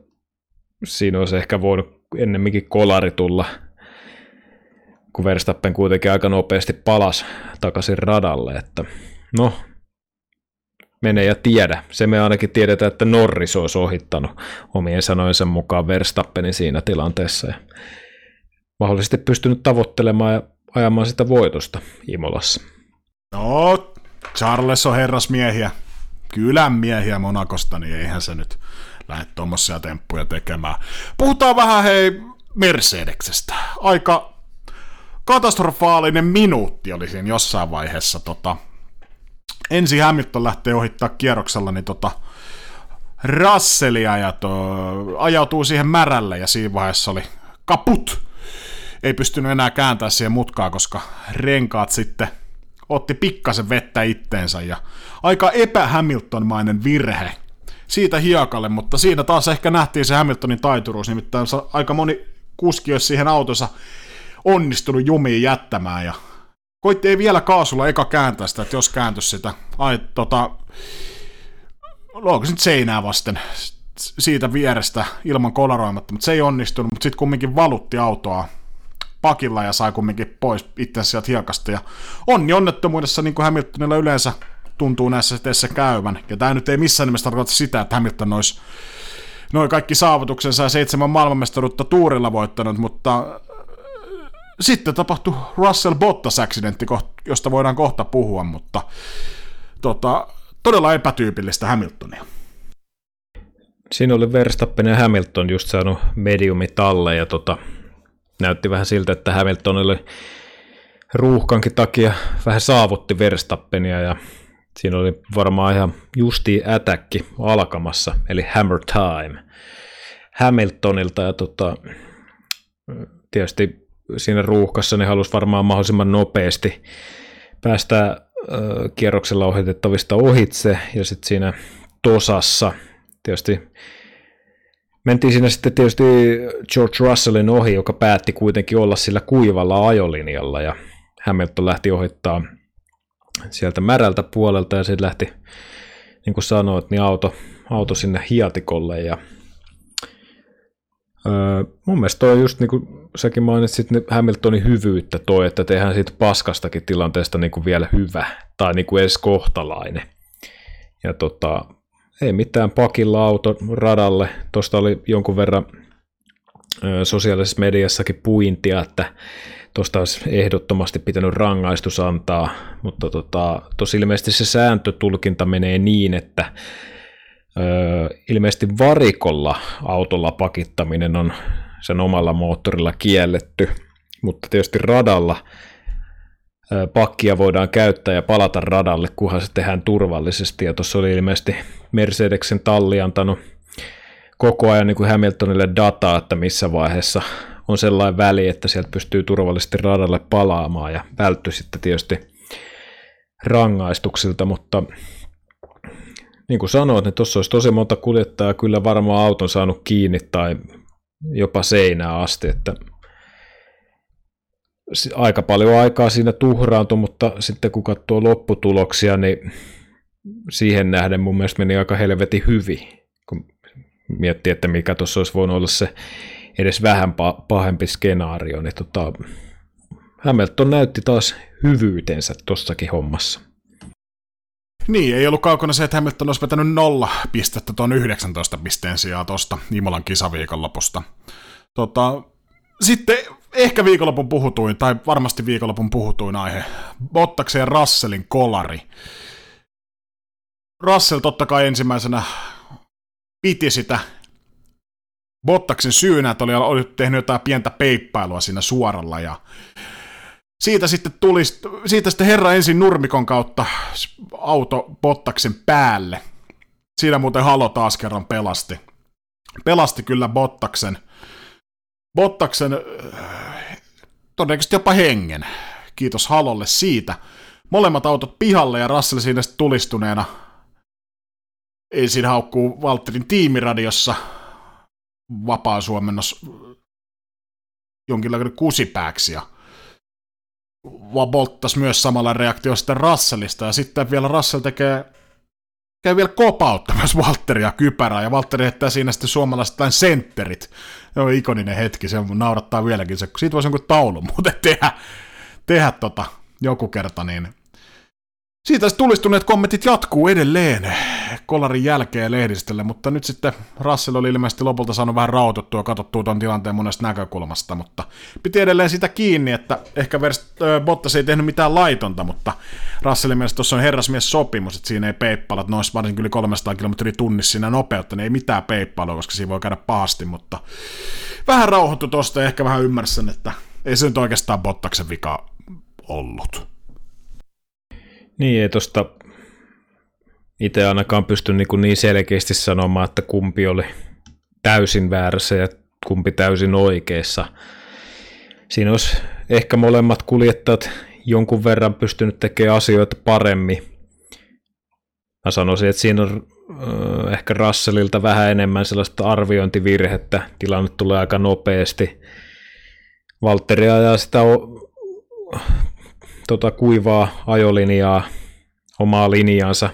siinä olisi ehkä voinut ennemminkin kolari tulla, kun Verstappen kuitenkin aika nopeasti palas takaisin radalle, että no, mene ja tiedä. Se me ainakin tiedetään, että Norris olisi ohittanut omien sanojensa mukaan Verstappenin siinä tilanteessa ja mahdollisesti pystynyt tavoittelemaan ja ajamaan sitä voitosta Imolassa. No, Charles on herrasmiehiä, kylän miehiä Monakosta, niin eihän se nyt lähde tuommoisia temppuja tekemään. Puhutaan vähän hei Mercedeksestä. Aika katastrofaalinen minuutti oli siinä jossain vaiheessa. Tota, ensi Hamilton lähtee ohittaa kierroksella, niin tota, Russellia ja to, ajautuu siihen märälle ja siinä vaiheessa oli kaput. Ei pystynyt enää kääntämään siihen mutkaa, koska renkaat sitten otti pikkasen vettä itteensä ja aika epähamiltonmainen virhe siitä hiekalle, mutta siinä taas ehkä nähtiin se Hamiltonin taituruus, nimittäin aika moni kuski olisi siihen autonsa onnistunut jumiin jättämään ja koitti ei vielä kaasulla eka kääntää sitä, että jos kääntyisi sitä, ai, tota, nyt seinää vasten siitä vierestä ilman kolaroimatta, mutta se ei onnistunut, mutta sitten kumminkin valutti autoa pakilla ja sai kumminkin pois itse sieltä hiekasta. Ja onni onnettomuudessa, niin kuin Hamiltonilla yleensä tuntuu näissä teissä käyvän. Ja tämä nyt ei missään nimessä tarkoita sitä, että Hamilton olisi noin kaikki saavutuksensa ja seitsemän maailmanmestaruutta tuurilla voittanut, mutta äh, sitten tapahtui Russell Bottas-accidentti, josta voidaan kohta puhua, mutta tota, todella epätyypillistä Hamiltonia. Siinä oli Verstappen ja Hamilton just saanut mediumitalle ja tota, näytti vähän siltä, että Hamilton oli ruuhkankin takia vähän saavutti Verstappenia ja siinä oli varmaan ihan justi ätäkki alkamassa, eli Hammer Time Hamiltonilta ja tota, tietysti siinä ruuhkassa ne halusi varmaan mahdollisimman nopeasti päästä äh, kierroksella ohitettavista ohitse ja sitten siinä tosassa tietysti mentiin siinä sitten tietysti George Russellin ohi, joka päätti kuitenkin olla sillä kuivalla ajolinjalla ja Hamilton lähti ohittaa sieltä märältä puolelta ja sitten lähti, niin kuin sanoit, niin auto, auto sinne hiatikolle ja öö, mun mielestä toi just niin kuin säkin mainitsit niin Hamiltonin hyvyyttä toi, että tehdään siitä paskastakin tilanteesta niin kuin vielä hyvä tai niin kuin edes kohtalainen. Ja tota, ei mitään pakilla auto radalle. Tuosta oli jonkun verran sosiaalisessa mediassakin puintia, että tuosta olisi ehdottomasti pitänyt rangaistus antaa, mutta tota, tosi ilmeisesti se sääntötulkinta menee niin, että ö, ilmeisesti varikolla autolla pakittaminen on sen omalla moottorilla kielletty, mutta tietysti radalla pakkia voidaan käyttää ja palata radalle, kunhan se tehdään turvallisesti, ja tuossa oli ilmeisesti Mercedeksen talli antanut koko ajan niin kuin Hamiltonille dataa, että missä vaiheessa on sellainen väli, että sieltä pystyy turvallisesti radalle palaamaan ja vältty sitten tietysti rangaistuksilta, mutta niin kuin sanoit, niin tuossa olisi tosi monta kuljettajaa kyllä varmaan auton saanut kiinni tai jopa seinää asti, että aika paljon aikaa siinä tuhraantui, mutta sitten kun katsoo lopputuloksia, niin siihen nähden mun mielestä meni aika helvetin hyvin, kun miettii, että mikä tuossa olisi voinut olla se edes vähän pahempi skenaario, niin tota, Hamilton näytti taas hyvyytensä tossakin hommassa. Niin, ei ollut kaukana se, että Hamilton olisi vetänyt nolla pistettä tuon 19 pisteen sijaan tuosta Imolan kisaviikonlopusta. Tota, sitten ehkä viikonlopun puhutuin, tai varmasti viikonlopun puhutuin aihe, Bottaksen ja Russellin kolari. Russell totta kai ensimmäisenä piti sitä Bottaksen syynä, että oli, oli tehnyt jotain pientä peippailua siinä suoralla ja siitä sitten tuli, siitä sitten herra ensin nurmikon kautta auto Bottaksen päälle. Siinä muuten Halo taas kerran pelasti. Pelasti kyllä Bottaksen. Bottaksen äh, todennäköisesti jopa hengen. Kiitos Halolle siitä. Molemmat autot pihalle ja Russell siinä tulistuneena ensin haukkuu Walterin tiimiradiossa vapaa suomennos jonkinlainen kusipääksi ja Bolttas myös samalla reaktio sitten Russellista ja sitten vielä Russell tekee käy vielä kopautta myös Walteria kypärää, ja Walteri heittää siinä sitten suomalaiset tai sentterit. Se on ikoninen hetki, se naurattaa vieläkin. Se, siitä voisi jonkun taulu muuten tehdä, tehdä tota, joku kerta, niin siitä tulistuneet kommentit jatkuu edelleen kolarin jälkeen lehdistölle, mutta nyt sitten Russell oli ilmeisesti lopulta saanut vähän rauhoituttua ja katsottua tuon tilanteen monesta näkökulmasta, mutta piti edelleen sitä kiinni, että ehkä Bottas ei tehnyt mitään laitonta, mutta Russellin mielestä tuossa on herrasmies sopimus, että siinä ei peippala, että noissa varsinkin yli 300 km tunnissa siinä nopeutta, niin ei mitään peippailua, koska siinä voi käydä pahasti, mutta vähän rauhoittu tuosta ja ehkä vähän ymmärsin, että ei se nyt oikeastaan Bottaksen vika ollut. Niin, ei tuosta itse ainakaan pysty niin, kuin niin selkeästi sanomaan, että kumpi oli täysin väärässä ja kumpi täysin oikeassa. Siinä olisi ehkä molemmat kuljettajat jonkun verran pystynyt tekemään asioita paremmin. Mä sanoisin, että siinä on äh, ehkä Russellilta vähän enemmän sellaista arviointivirhettä. Tilanne tulee aika nopeasti. Valtteri ajaa sitä tota, kuivaa ajolinjaa, omaa linjaansa,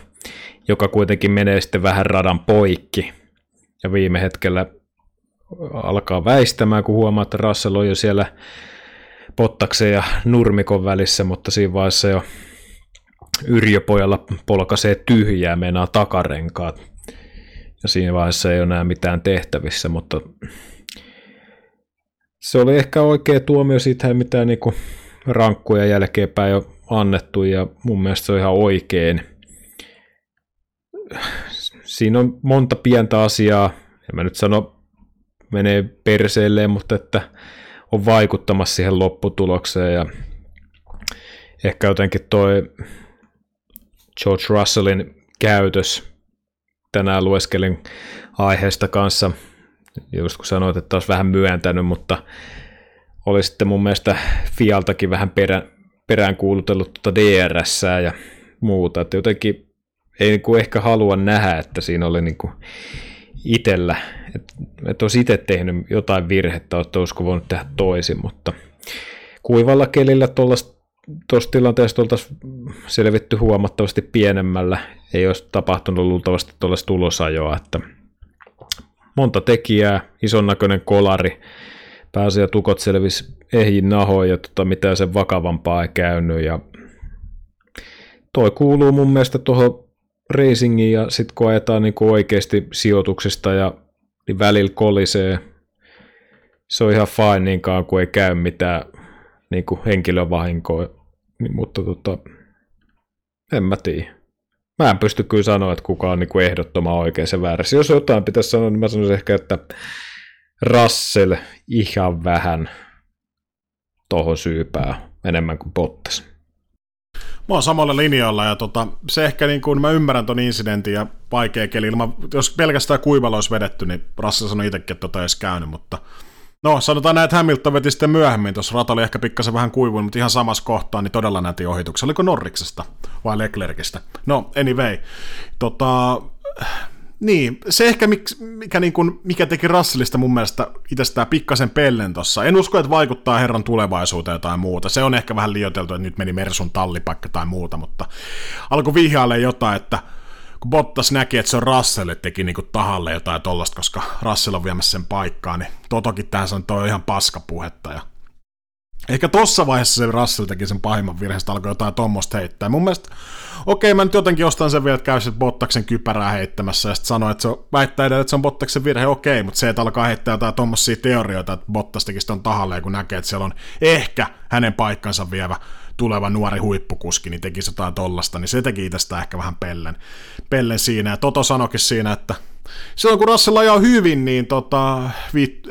joka kuitenkin menee sitten vähän radan poikki. Ja viime hetkellä alkaa väistämään, kun huomaa, että Russell on jo siellä Pottaksen ja Nurmikon välissä, mutta siinä vaiheessa jo Yrjöpojalla polkaisee tyhjää, meinaa takarenkaat. Ja siinä vaiheessa ei ole enää mitään tehtävissä, mutta se oli ehkä oikea tuomio, siitä ei mitään niinku rankkuja jälkeenpäin jo annettu, ja mun mielestä se on ihan oikein. Siinä on monta pientä asiaa, en mä nyt sano menee perseelleen, mutta että on vaikuttamassa siihen lopputulokseen ja ehkä jotenkin toi George Russellin käytös tänään lueskelin aiheesta kanssa, just kun sanoit, että olisi vähän myöntänyt, mutta oli sitten mun mielestä Fialtakin vähän perä, perään kuulutellut tuota DRS ja muuta, että jotenkin ei niin kuin ehkä halua nähdä, että siinä oli niin kuin itsellä, että, että olisi itse tehnyt jotain virhettä, että olisiko voinut tehdä toisin, mutta kuivalla kelillä tuossa tilanteessa oltaisiin selvitty huomattavasti pienemmällä, ei olisi tapahtunut luultavasti tuollaista tulosajoa, että monta tekijää, ison näköinen kolari, pääsi ja tukot selvisi ehjin nahoin ja tota, mitään sen vakavampaa ei käynyt ja toi kuuluu mun mielestä tuohon racingiin ja sitten kun ajetaan niin oikeasti sijoituksista ja niin välillä kolisee, se on ihan fine niinkaan, kun ei käy mitään niin kuin henkilövahinkoa, niin, mutta tota, en mä tiedä. Mä en pysty kyllä sanoa, että kuka on niin kuin ehdottoman oikein se väärässä. Jos jotain pitäisi sanoa, niin mä sanoisin ehkä, että Russell ihan vähän tohon syypää enemmän kuin Bottas. Mä oon samalla linjalla ja tota, se ehkä niin kuin mä ymmärrän ton incidentin ja vaikea keli. Ilman, jos pelkästään kuivalla olisi vedetty, niin Russell sanoi itsekin, että tota ei edes käynyt, mutta No, sanotaan näin, että Hamilton veti sitten myöhemmin, tuossa rata oli ehkä pikkasen vähän kuivunut, mutta ihan samassa kohtaa, niin todella näti ohituksia. Oliko Norriksesta vai Leclercistä? No, anyway. Tota, niin, se ehkä mikä, niin kuin, mikä teki Russellista mun mielestä itsestään pikkasen pellen tossa. En usko, että vaikuttaa herran tulevaisuuteen tai muuta. Se on ehkä vähän liioiteltu, että nyt meni Mersun tallipaikka tai muuta, mutta alkoi vihjaille jotain, että kun Bottas näki, että se on Russell, että teki niinku tahalle jotain tollasta, koska Russell on viemässä sen paikkaan, niin Totokin tähän sanoi, että on ihan paskapuhetta. Ja Ehkä tossa vaiheessa se Russell teki sen pahimman virheen, alkoi jotain tuommoista heittää. Mun mielestä, okei, mä nyt jotenkin ostan sen vielä, että käy Bottaksen kypärää heittämässä ja sitten sanoo, että se on, väittää edelleen, että se on Bottaksen virhe, okei, mutta se, että alkaa heittää jotain tuommoisia teorioita, että Bottas teki sitä tahalle, kun näkee, että siellä on ehkä hänen paikkansa vievä tuleva nuori huippukuski, niin teki jotain tollasta, niin se teki itsestä ehkä vähän pellen, pellen siinä. Ja Toto sanokin siinä, että silloin kun Russell ajaa hyvin, niin tota,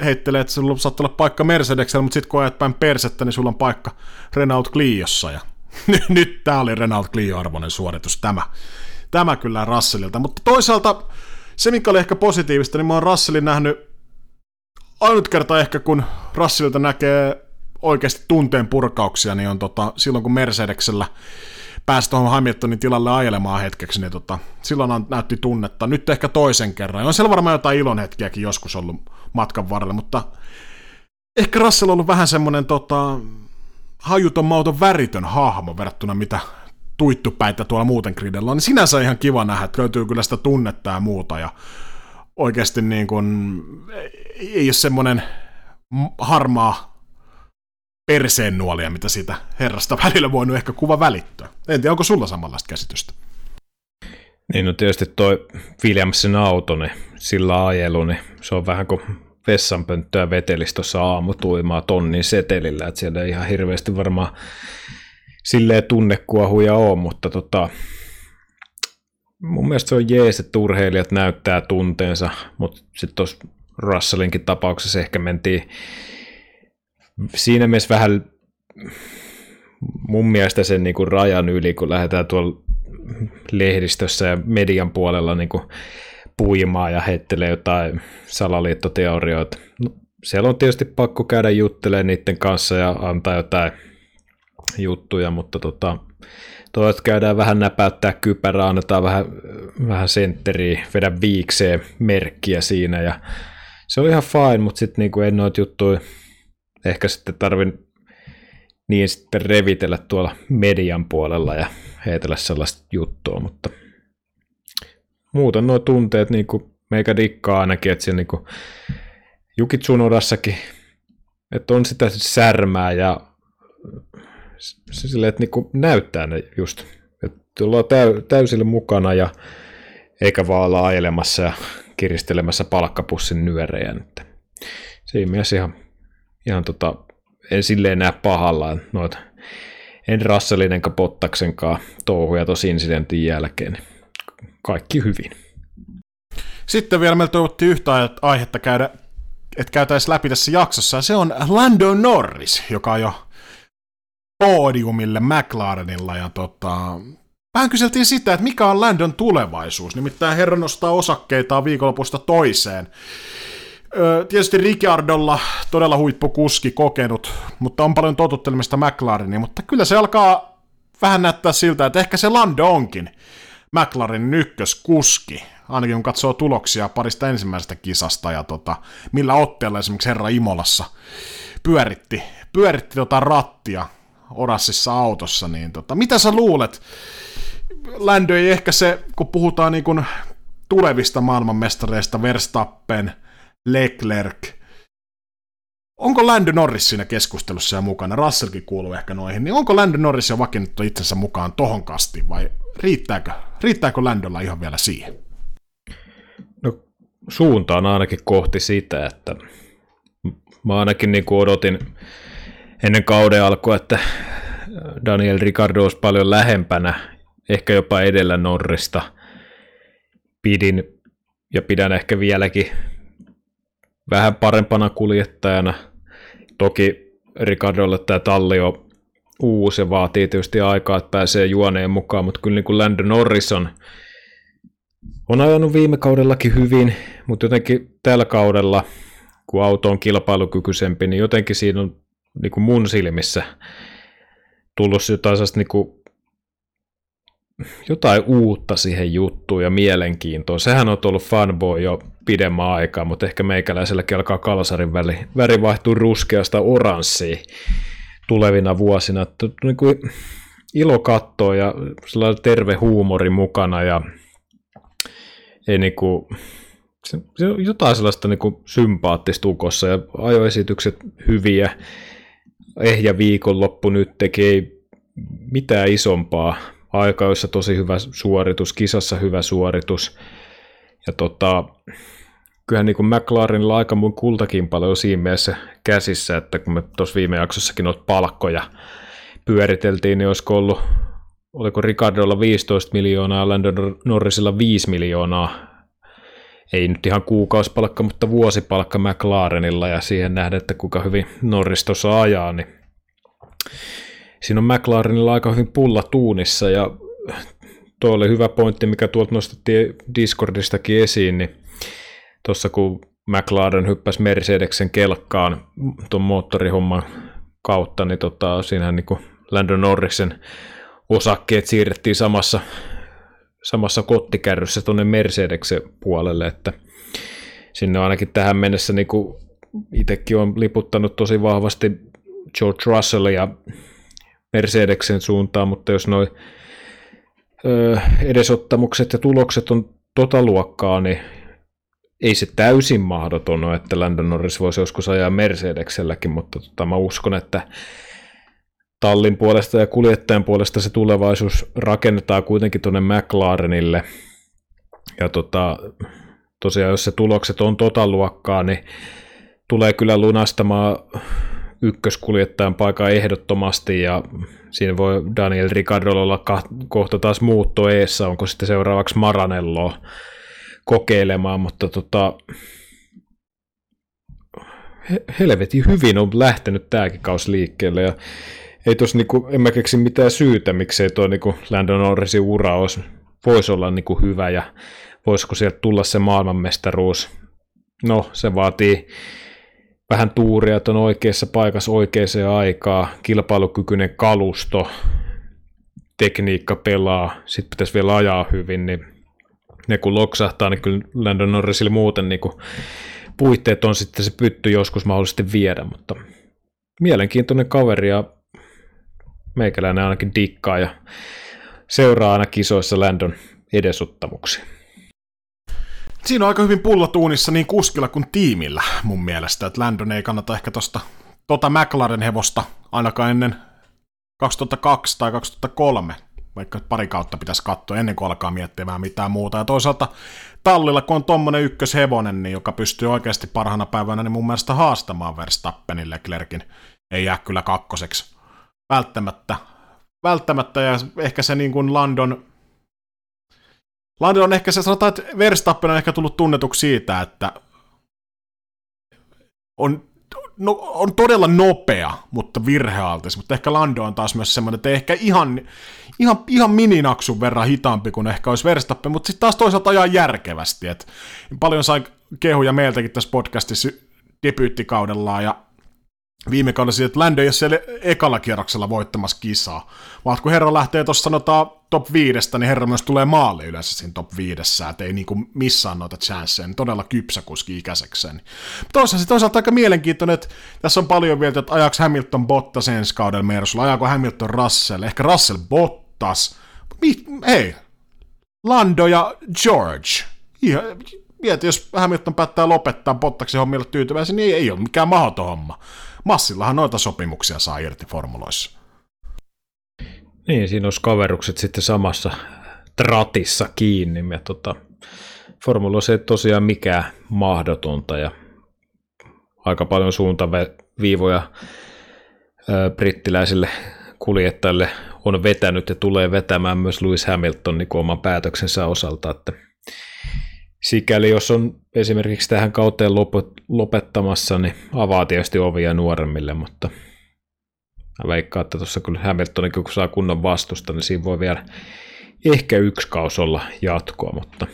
heittelee, että sulla saattaa olla paikka Mercedeksellä, mutta sitten kun ajat päin persettä, niin sulla on paikka Renault Cliossa. Ja nyt tämä oli Renault Clio-arvoinen suoritus, tämä. Tämä kyllä Russellilta. Mutta toisaalta se, mikä oli ehkä positiivista, niin mä oon Russellin nähnyt ainut kerta ehkä, kun Russellilta näkee oikeasti tunteen purkauksia, niin on tota, silloin kun Mercedeksellä pääsi tuohon Hamiltonin tilalle ajelemaan hetkeksi, niin tota, silloin näytti tunnetta. Nyt ehkä toisen kerran. On siellä varmaan jotain ilonhetkiäkin joskus ollut matkan varrella, mutta ehkä Russell on ollut vähän semmoinen tota, hajuton mauton väritön hahmo verrattuna mitä tuittupäitä tuolla muuten gridellä on, niin sinänsä ihan kiva nähdä, että löytyy kyllä sitä tunnetta ja muuta, ja oikeasti niin kuin, ei ole semmoinen harmaa perseen nuolia, mitä siitä herrasta välillä voinut ehkä kuva välittää. En tiedä, onko sulla samanlaista käsitystä? Niin no tietysti toi Williamsin auto, niin sillä ajelu, niin se on vähän kuin vessanpönttöä vetelisi tuossa aamutuimaa tonnin setelillä, että siellä ei ihan hirveästi varmaan silleen tunnekuohuja on, mutta tota, mun mielestä se on jees, että urheilijat näyttää tunteensa, mutta sitten tuossa Russellinkin tapauksessa ehkä mentiin siinä mielessä vähän mun mielestä sen niin kuin rajan yli, kun lähdetään tuolla lehdistössä ja median puolella niin kuin puimaa ja heittelee jotain salaliittoteorioita. No, siellä on tietysti pakko käydä juttelemaan niiden kanssa ja antaa jotain juttuja, mutta tota, toivottavasti käydään vähän näpäyttää kypärää, annetaan vähän, vähän sentteriä, vedä viikseen merkkiä siinä ja se oli ihan fine, mutta sitten niinku en noita juttuja ehkä sitten tarvin niin sitten revitellä tuolla median puolella ja heitellä sellaista juttua, mutta muuten nuo tunteet niin kuin meikä dikkaa ainakin, että siellä niin kuin että on sitä särmää ja silleen, että niin kuin näyttää ne just, että ollaan täy, täysillä mukana ja eikä vaan olla ajelemassa ja kiristelemässä palkkapussin nyörejä. Siinä mielessä ihan, ihan tota, en silleen näe pahalla noita en Russellin Bottaksenkaan touhuja tosi incidentin jälkeen. Kaikki hyvin. Sitten vielä meillä toivottiin yhtä aihetta käydä, että käytäisiin läpi tässä jaksossa, ja se on Lando Norris, joka on jo podiumille McLarenilla, ja tota, vähän kyseltiin sitä, että mikä on Landon tulevaisuus, nimittäin herra nostaa osakkeitaan viikonlopusta toiseen. Tietysti Ricciardolla todella huippukuski kokenut, mutta on paljon totuttelemista McLarenia, mutta kyllä se alkaa vähän näyttää siltä, että ehkä se Lando onkin McLarenin ykköskuski, ainakin kun katsoo tuloksia parista ensimmäisestä kisasta ja tota, millä otteella esimerkiksi herra Imolassa pyöritti, pyöritti tota rattia Orassissa autossa, niin tota, mitä sä luulet? Lando ei ehkä se, kun puhutaan niin kuin tulevista maailmanmestareista, Verstappen – Leclerc. Onko Lando Norris siinä keskustelussa ja mukana? Russellkin kuuluu ehkä noihin. Niin onko Lando Norris jo vakiinnuttu itsensä mukaan tohon kastiin vai riittääkö, riittääkö Landolla ihan vielä siihen? No suuntaan ainakin kohti sitä, että mä ainakin niin kuin odotin ennen kauden alkua, että Daniel Ricardo olisi paljon lähempänä, ehkä jopa edellä Norrista. Pidin ja pidän ehkä vieläkin vähän parempana kuljettajana. Toki Ricardolle tämä talli on uusi ja vaatii tietysti aikaa, että pääsee juoneen mukaan, mutta kyllä niin kuin Landon Norris on, on ajanut viime kaudellakin hyvin, mutta jotenkin tällä kaudella, kun auto on kilpailukykyisempi, niin jotenkin siinä on niin kuin mun silmissä tullut jotain niin kuin jotain uutta siihen juttuun ja mielenkiintoa. Sehän on ollut fanboy jo pidemmän aikaa, mutta ehkä meikäläiselläkin alkaa kalsarin väri, väri vaihtuu ruskeasta oranssiin tulevina vuosina. Niin kuin ilo katsoa ja sellainen terve huumori mukana ja ei niin kuin, se, se on jotain sellaista niin kuin sympaattista ukossa ja ajoesitykset hyviä. Ehjä viikonloppu nyt teki mitään isompaa aikajoissa tosi hyvä suoritus, kisassa hyvä suoritus. Ja tota, kyllähän niin kuin McLarenilla aika mun kultakin paljon siinä mielessä käsissä, että kun me tuossa viime jaksossakin noita palkkoja pyöriteltiin, niin olisiko ollut, oliko Ricardolla 15 miljoonaa, Landon Norrisilla 5 miljoonaa, ei nyt ihan kuukausipalkka, mutta vuosipalkka McLarenilla, ja siihen nähdä, että kuinka hyvin Norris tuossa ajaa, niin siinä on McLarenilla aika hyvin pulla tuunissa ja tuo oli hyvä pointti, mikä tuolta nostettiin Discordistakin esiin, niin tuossa kun McLaren hyppäsi Mercedeksen kelkkaan tuon moottorihomman kautta, niin tota, siinähän niin Landon Norrisen osakkeet siirrettiin samassa, samassa kottikärryssä tuonne Mercedeksen puolelle, että sinne on ainakin tähän mennessä niin itsekin on liputtanut tosi vahvasti George Russell ja Mercedeksen suuntaan, mutta jos noin edesottamukset ja tulokset on tota luokkaa, niin ei se täysin mahdoton ole, että Landon Norris voisi joskus ajaa Mercedekselläkin, mutta tota, mä uskon, että tallin puolesta ja kuljettajan puolesta se tulevaisuus rakennetaan kuitenkin tuonne McLarenille. Ja tota, tosiaan, jos se tulokset on tota luokkaa, niin tulee kyllä lunastamaan ykköskuljettajan paikan ehdottomasti ja siinä voi Daniel Ricardo olla kohta taas muutto eessä, onko sitten seuraavaksi Maranello kokeilemaan, mutta tota, helvetin hyvin on lähtenyt tämäkin kaus liikkeelle ja ei tos niinku, en mä keksi mitään syytä, miksei tuo niinku Landon Norrisin ura olisi, voisi olla niinku hyvä ja voisiko sieltä tulla se maailmanmestaruus. No, se vaatii vähän tuuria, että on oikeassa paikassa oikeaan aikaa, kilpailukykyinen kalusto, tekniikka pelaa, sitten pitäisi vielä ajaa hyvin, niin ne kun loksahtaa, niin kyllä Landon Norrisille muuten niin kuin puitteet on sitten se pytty joskus mahdollisesti viedä, mutta mielenkiintoinen kaveri ja meikäläinen ainakin dikkaa ja seuraa aina kisoissa Landon edesottamuksia. Siinä on aika hyvin pullotuunissa niin kuskilla kuin tiimillä mun mielestä, että Landon ei kannata ehkä tosta tota McLaren hevosta ainakaan ennen 2002 tai 2003, vaikka pari kautta pitäisi katsoa ennen kuin alkaa miettimään mitään muuta. Ja toisaalta tallilla, kun on tommonen ykköshevonen, niin joka pystyy oikeasti parhaana päivänä, niin mun mielestä haastamaan Verstappenin Leclerkin. Ei jää kyllä kakkoseksi. Välttämättä. Välttämättä, ja ehkä se niin kuin Landon Landon on ehkä se, sanotaan, että Verstappen on ehkä tullut tunnetuksi siitä, että on, no, on todella nopea, mutta virhealtis, mutta ehkä Lando on taas myös semmoinen, että ehkä ihan, ihan, ihan mininaksun verran hitaampi kuin ehkä olisi Verstappen, mutta sitten taas toisaalta ajaa järkevästi, että paljon sai kehuja meiltäkin tässä podcastissa debyyttikaudellaan, ja viime kaudella että Lando ei ole siellä ekalla kierroksella voittamassa kisaa, vaan kun herra lähtee tuossa sanotaan top viidestä, niin herra myös tulee maalle yleensä siinä top viidessä, että ei niinku missään noita chanceja, niin todella kypsä kuski ikäisekseen. Toisaalta, toisaalta aika mielenkiintoinen, että tässä on paljon vielä, että ajaks Hamilton Bottas ensi kaudella Mersulla, ajaako Hamilton Russell, ehkä Russell Bottas, hei, Lando ja George, ihan, mieti, jos Hamilton päättää lopettaa Bottaksen hommilla tyytyväisen, niin ei, ei ole mikään mahdoton homma. Massillahan noita sopimuksia saa irti formuloissa. Niin, siinä olisi kaverukset sitten samassa tratissa kiinni. Ja tota, formuloissa ei tosiaan mikään mahdotonta ja aika paljon suuntaviivoja brittiläisille kuljettajille on vetänyt ja tulee vetämään myös Lewis Hamilton niin oman päätöksensä osalta, että sikäli jos on esimerkiksi tähän kauteen lopettamassa, niin avaa tietysti ovia nuoremmille, mutta mä veikkaan, että tuossa kyllä Hamilton, kun saa kunnon vastusta, niin siinä voi vielä ehkä yksi kaus olla jatkoa, mutta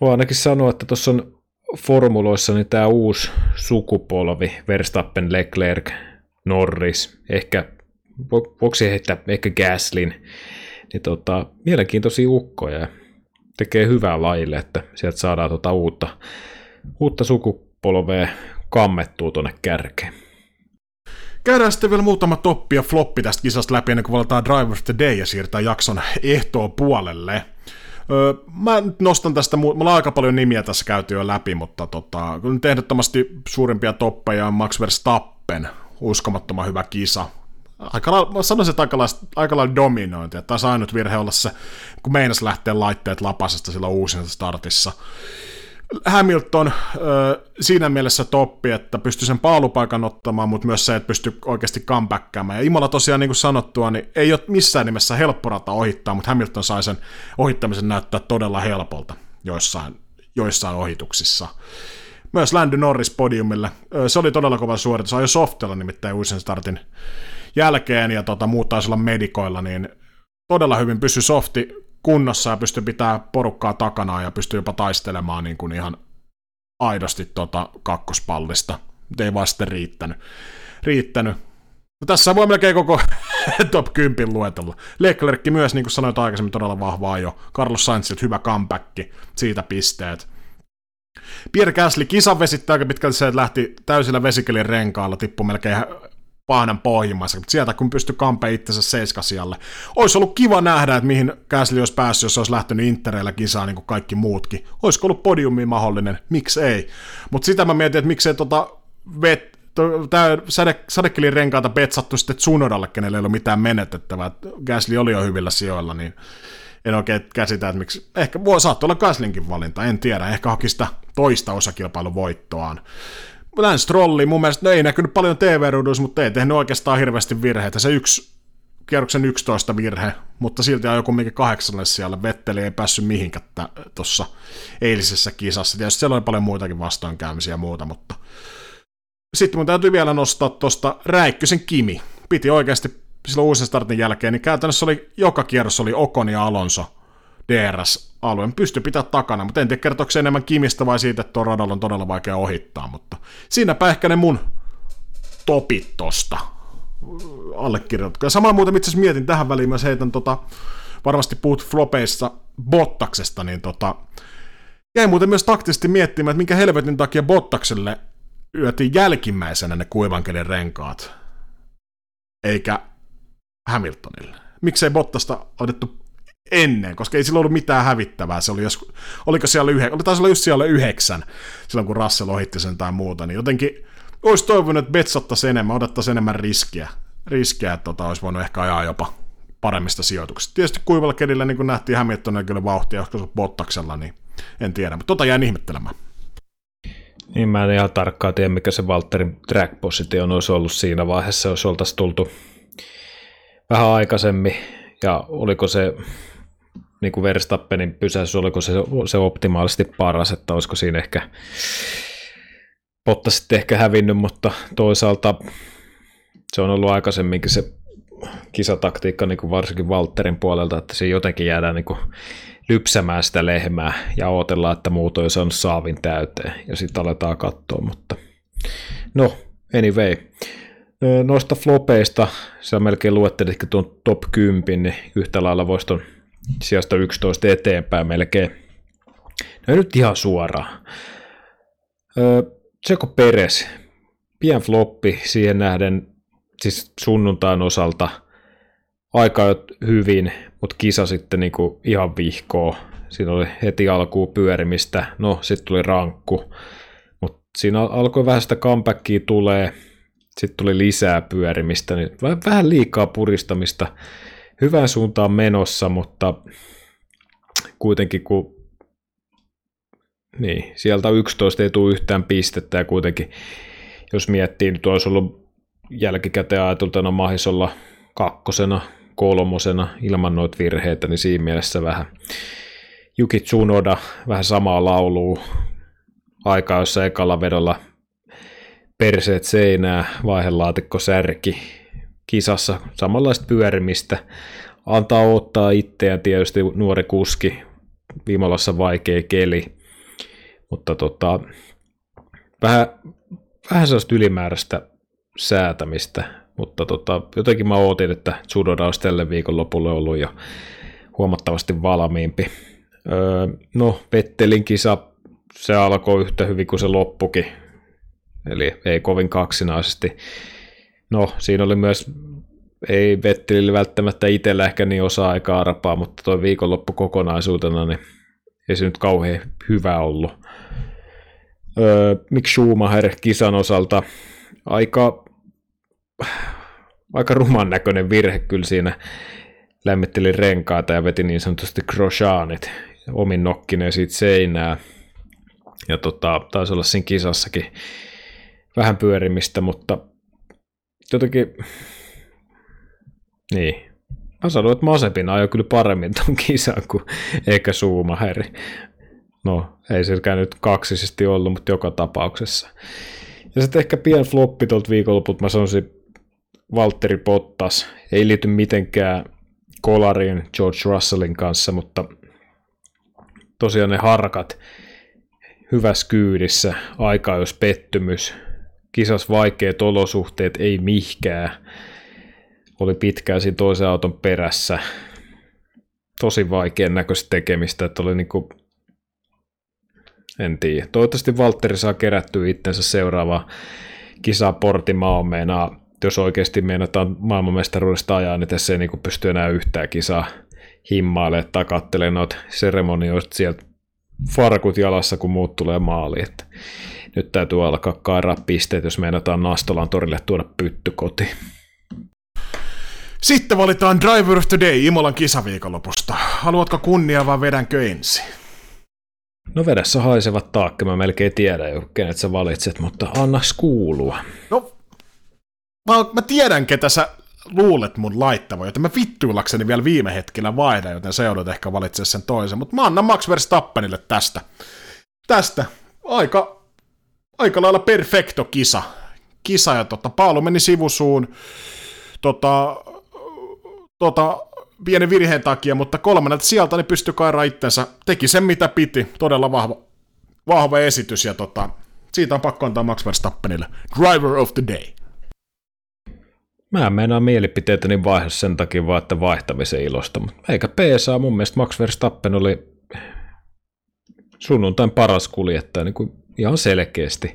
voi ainakin sanoa, että tuossa on formuloissa niin tämä uusi sukupolvi, Verstappen, Leclerc, Norris, ehkä, voiko heittää ehkä Gaslin, niin tota, mielenkiintoisia ukkoja tekee hyvää lajille, että sieltä saadaan tuota uutta, uutta sukupolvea kammettua tuonne kärkeen. Käydään sitten vielä muutama toppi ja floppi tästä kisasta läpi ennen kuin valitaan Driver of the Day ja siirtää jakson ehtoon puolelle. Öö, mä nyt nostan tästä, mulla on aika paljon nimiä tässä käyty jo läpi, mutta tota, nyt ehdottomasti suurimpia toppeja on Max Verstappen, uskomattoman hyvä kisa aika lailla, sanoisin, että aika lailla, aika lailla dominointi. Että taisi ainut virhe olla se, kun meinas lähteä laitteet lapasesta sillä uusin startissa. Hamilton siinä mielessä toppi, että pystyi sen paalupaikan ottamaan, mutta myös se, että pystyi oikeasti comebackkaamaan. Ja Imola tosiaan, niin kuin sanottua, niin ei ole missään nimessä helppo rata ohittaa, mutta Hamilton sai sen ohittamisen näyttää todella helpolta joissain, joissain ohituksissa. Myös Landy Norris podiumille. Se oli todella kova suoritus. Ajoi softella nimittäin uusin startin jälkeen ja tota, muut taisi olla medikoilla, niin todella hyvin pysy softi kunnossa ja pystyi pitää porukkaa takana ja pystyi jopa taistelemaan niin kuin ihan aidosti tota kakkospallista. Ei vaan sitten riittänyt. riittänyt. No, tässä voi melkein koko top 10 luetella. Leclerc myös, niin kuin sanoit aikaisemmin, todella vahvaa jo. Carlos Sainzilta hyvä comeback, siitä pisteet. Pierre Gasly kisan vesittää aika pitkälti se, että lähti täysillä vesikelin renkaalla, tippui melkein pahdan pohjimmassa, mutta sieltä kun pystyi kampe itsensä seiskasijalle. Olisi ollut kiva nähdä, että mihin Käsli olisi päässyt, jos olisi lähtenyt Intereillä kisaan niin kuin kaikki muutkin. Olisiko ollut podiumi mahdollinen? Miksi ei? Mutta sitä mä mietin, että miksei tota vet, tämä sade, sadekelin renkaata petsattu sitten Tsunodalle, kenelle ei ollut mitään menetettävää. Gasly oli jo hyvillä sijoilla, niin en oikein käsitä, että miksi. Ehkä voi saattaa olla Gaslinkin valinta, en tiedä. Ehkä haki sitä toista osakilpailun voittoaan. Lance Strolli mun mielestä, no ei näkynyt paljon TV-ruuduissa, mutta ei tehnyt oikeastaan hirveästi virheitä. Se yksi kierroksen 11 virhe, mutta silti ajoi kumminkin kahdeksalle siellä. Vetteli ei päässyt mihinkään tuossa eilisessä kisassa. Tietysti siellä oli paljon muitakin vastoinkäymisiä ja muuta, mutta sitten mun täytyy vielä nostaa tuosta Räikkösen Kimi. piti oikeasti silloin uusen startin jälkeen, niin käytännössä oli, joka kierros oli Okon ja Alonso DRS-alueen. Pystyi pitää takana, mutta en tiedä kertooko se enemmän Kimistä vai siitä, että tuo on todella vaikea ohittaa, mutta siinäpä ehkä ne mun topit tosta allekirjoitettu. Ja samalla muuten itse mietin tähän väliin, myös heitän tota, varmasti puhut flopeissa Bottaksesta, niin tota, jäin muuten myös taktisesti miettimään, että minkä helvetin takia Bottakselle yötiin jälkimmäisenä ne kuivankelin renkaat, eikä Hamiltonille. Miksei Bottasta otettu ennen, koska ei sillä ollut mitään hävittävää. Se oli jos, oliko siellä yhden, oli taisi olla just siellä yhdeksän, silloin kun Russell ohitti sen tai muuta, niin jotenkin olisi toivonut, että betsattaisiin enemmän, otettaisiin enemmän riskiä, riskiä että tota, olisi voinut ehkä ajaa jopa paremmista sijoituksista. Tietysti kuivalla kelillä, niin kuin nähtiin Hamiltonin kyllä vauhtia, koska Bottaksella, niin en tiedä, mutta tota jään ihmettelemään. Niin mä en ihan tarkkaan tiedä, mikä se Walterin track-positio olisi ollut siinä vaiheessa, jos oltaisiin tultu vähän aikaisemmin, ja oliko se niin kuin Verstappenin pysäys, oliko se, se optimaalisesti paras, että olisiko siinä ehkä Potta sitten ehkä hävinnyt, mutta toisaalta se on ollut aikaisemminkin se kisataktiikka niin kuin varsinkin Walterin puolelta, että siinä jotenkin jäädään niin kuin lypsämään sitä lehmää ja odotellaan, että muut on saanut saavin täyteen ja sitten aletaan katsoa, mutta no, anyway. Noista flopeista, sä melkein luettelitkin tuon top 10, niin yhtä lailla voisi tuon sijasta 11 eteenpäin melkein. No nyt ihan suoraan. Tseko Peres, pien floppi siihen nähden, siis sunnuntain osalta aika hyvin, mutta kisa sitten niinku ihan vihkoa. Siinä oli heti alkuun pyörimistä, no sitten tuli rankku, mutta siinä alkoi vähän sitä comebackia tulee, sitten tuli lisää pyörimistä, niin vähän liikaa puristamista. Hyvään suuntaan menossa, mutta kuitenkin kun niin, sieltä 11 ei tule yhtään pistettä ja kuitenkin, jos miettii, nyt olisi ollut jälkikäteen ajatulta, no olla kakkosena, kolmosena ilman noita virheitä, niin siinä mielessä vähän Juki Tsunoda, vähän samaa laulua, aika, jossa ekalla vedolla perseet seinää, vaihelaatikko särki, kisassa samanlaista pyörimistä, antaa ottaa itseään tietysti nuori kuski, Vimolassa vaikea keli, mutta tota, vähän, vähän sellaista ylimääräistä säätämistä, mutta tota, jotenkin mä ootin, että Tsunoda olisi tälle viikonlopulle ollut jo huomattavasti valmiimpi. Öö, no, Vettelin kisa, se alkoi yhtä hyvin kuin se loppukin, eli ei kovin kaksinaisesti. No, siinä oli myös, ei Vettelille välttämättä itsellä ehkä niin osa aikaa arpaa, mutta tuo viikonloppu kokonaisuutena, niin ei se nyt kauhean hyvä ollut. Öö, Mick Schumacher kisan osalta aika, aika ruman näköinen virhe kyllä siinä lämmitteli renkaata ja veti niin sanotusti Grosjeanit omin nokkineen siitä seinää. Ja tota, taisi olla siinä kisassakin vähän pyörimistä, mutta jotenkin, niin, mä sanoin, että Masepin ajoi kyllä paremmin ton kisan kuin eikä Suumaheri. No, ei silläkään nyt kaksisesti ollut, mutta joka tapauksessa. Ja sitten ehkä pien floppi tuolta viikonlopulta, mä sanoisin Valtteri Pottas. Ei liity mitenkään Kolarin George Russellin kanssa, mutta tosiaan ne harkat hyvässä kyydissä, aika jos pettymys, kisas vaikeat olosuhteet, ei mihkää. Oli pitkään siinä toisen auton perässä. Tosi vaikean näköistä tekemistä, että oli niinku en tiedä. Toivottavasti Valtteri saa kerättyä itsensä seuraava kisa Portimao meinaa, jos oikeasti meinataan maailmanmestaruudesta ajaa, niin tässä ei niin pysty enää yhtään kisaa himmailemaan tai katselemaan noita seremonioista sieltä farkut jalassa, kun muut tulee maaliin. Että nyt täytyy alkaa kairaa pisteet, jos meinataan Nastolan torille tuoda pytty kotiin. Sitten valitaan Driver of the Day Imolan kisaviikonlopusta. Haluatko kunnia vai vedänkö ensin? No vedessä haisevat taakka, mä melkein tiedän jo, kenet sä valitset, mutta anna kuulua. No, mä, mä tiedän, ketä sä luulet mun laittava, joten mä vittuillakseni vielä viime hetkellä vaihdan, joten se joudut ehkä valitse sen toisen, mutta mä annan Max Verstappenille tästä. Tästä. Aika, aika lailla perfecto kisa. Kisa ja tota, Paolo meni sivusuun. tota, tota, pienen virheen takia, mutta kolmannelta sieltä niin pystyi kairaa itsensä, teki sen mitä piti, todella vahva, vahva esitys, ja tota, siitä on pakko antaa Max Verstappenille Driver of the Day. Mä en meinaa mielipiteitäni vaihe sen takia vaan, että vaihtamisen ilosta, eikä PSA mun mielestä Max Verstappen oli sunnuntain paras kuljettaja niin kuin ihan selkeästi.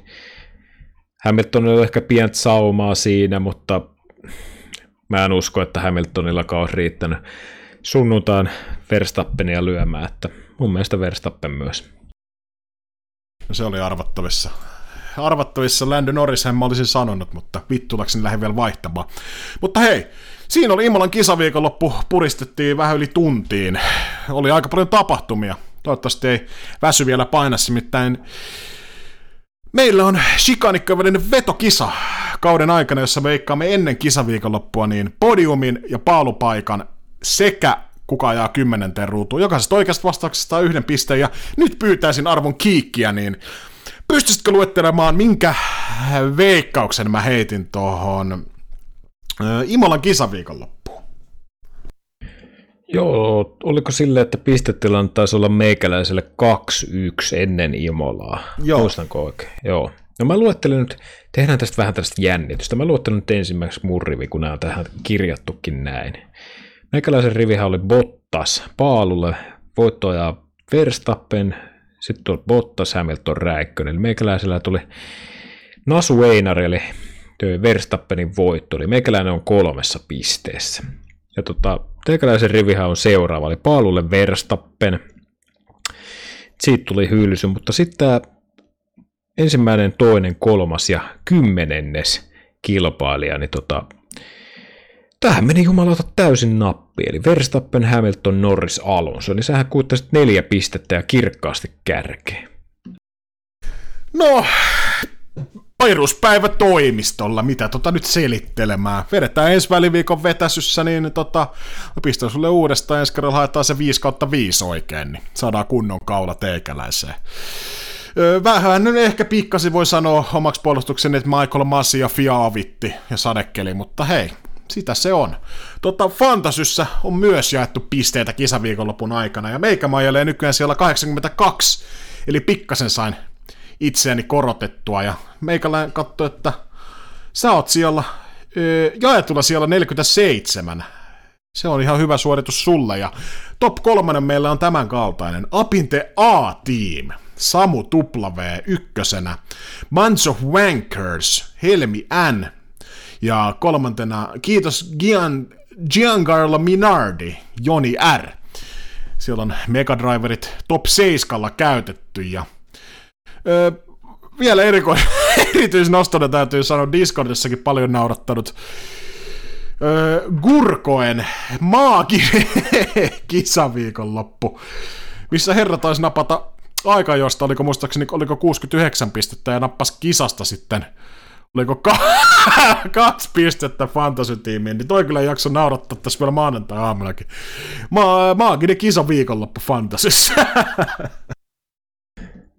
Hamilton oli ehkä pientä saumaa siinä, mutta mä en usko, että Hamiltonilla olisi riittänyt sunnuntain Verstappenia lyömään, että mun mielestä Verstappen myös. Se oli arvattavissa. Arvattavissa Landon Norrishän mä olisin sanonut, mutta vittulakseni lähdin vielä vaihtamaan. Mutta hei, siinä oli Imolan kisaviikonloppu, puristettiin vähän yli tuntiin. Oli aika paljon tapahtumia. Toivottavasti ei väsy vielä painassa, nimittäin Meillä on shikanikkojen vetokisa kauden aikana, jossa veikkaamme ennen kisaviikonloppua niin podiumin ja paalupaikan sekä kuka ajaa kymmenenten ruutuun. Jokaisesta oikeasta vastauksesta yhden pisteen, ja nyt pyytäisin arvon kiikkiä, niin pystyisitkö luettelemaan, minkä veikkauksen mä heitin tuohon Imolan kisaviikonloppuun? Joo, oliko sille, että pistetilanne taisi olla meikäläiselle 2-1 ennen Imolaa? Joo. Muistanko oikein? Joo. No mä luettelin nyt, tehdään tästä vähän tästä jännitystä. Mä luettelin nyt ensimmäiseksi mun rivi, kun nämä on tähän kirjattukin näin. Meikäläisen rivihän oli Bottas paalulle, voittoja Verstappen, sitten tuli Bottas, Hamilton, Räikkönen. Eli meikäläisellä tuli Nasu Einar, eli Verstappenin voitto. Eli meikäläinen on kolmessa pisteessä. Ja tota, teikäläisen rivihän on seuraava, eli Paalulle Verstappen. Siitä tuli hylsy, mutta sitten tämä ensimmäinen, toinen, kolmas ja kymmenennes kilpailija, niin tota, tähän meni jumalauta täysin nappi, eli Verstappen, Hamilton, Norris, Alonso, eli sähän kuittasit neljä pistettä ja kirkkaasti kärkeen. No, peruspäivä toimistolla, mitä tota nyt selittelemään. Vedetään ensi väliviikon vetäsyssä, niin tota, pistän sulle uudestaan, ensi kerralla haetaan se 5 kautta 5 oikein, niin saadaan kunnon kaula teikäläiseen. Vähän nyt ehkä pikkasi voi sanoa omaksi puolustukseni, että Michael Massi ja Fiavitti ja sadekeli, mutta hei, sitä se on. Tota, Fantasyssä on myös jaettu pisteitä kisaviikonlopun aikana, ja meikä majalee nykyään siellä 82, eli pikkasen sain itseäni korotettua, ja meikäläinen katsoi, että sä oot siellä jaetulla siellä 47. Se on ihan hyvä suoritus sulle, ja top kolmannen meillä on tämän kaltainen. Apinte A-team, Samu W ykkösenä, Bunch of Wankers, Helmi N, ja kolmantena, kiitos Gian, Giancarlo Minardi, Joni R. Siellä on Mega Driverit top 7 käytetty, ja Öö, vielä eriko- erityisnostona täytyy sanoa, Discordissakin paljon naurattanut öö, Gurkoen maaginen kisaviikonloppu, missä herra taisi napata aika josta, oliko muistaakseni, oliko 69 pistettä ja nappas kisasta sitten oliko ka- kaksi pistettä fantasy-tiimiin, niin toi kyllä jakso naurattaa tässä vielä maanantai-aamunakin. Ma- maaginen kisa viikonloppu fantasyssä.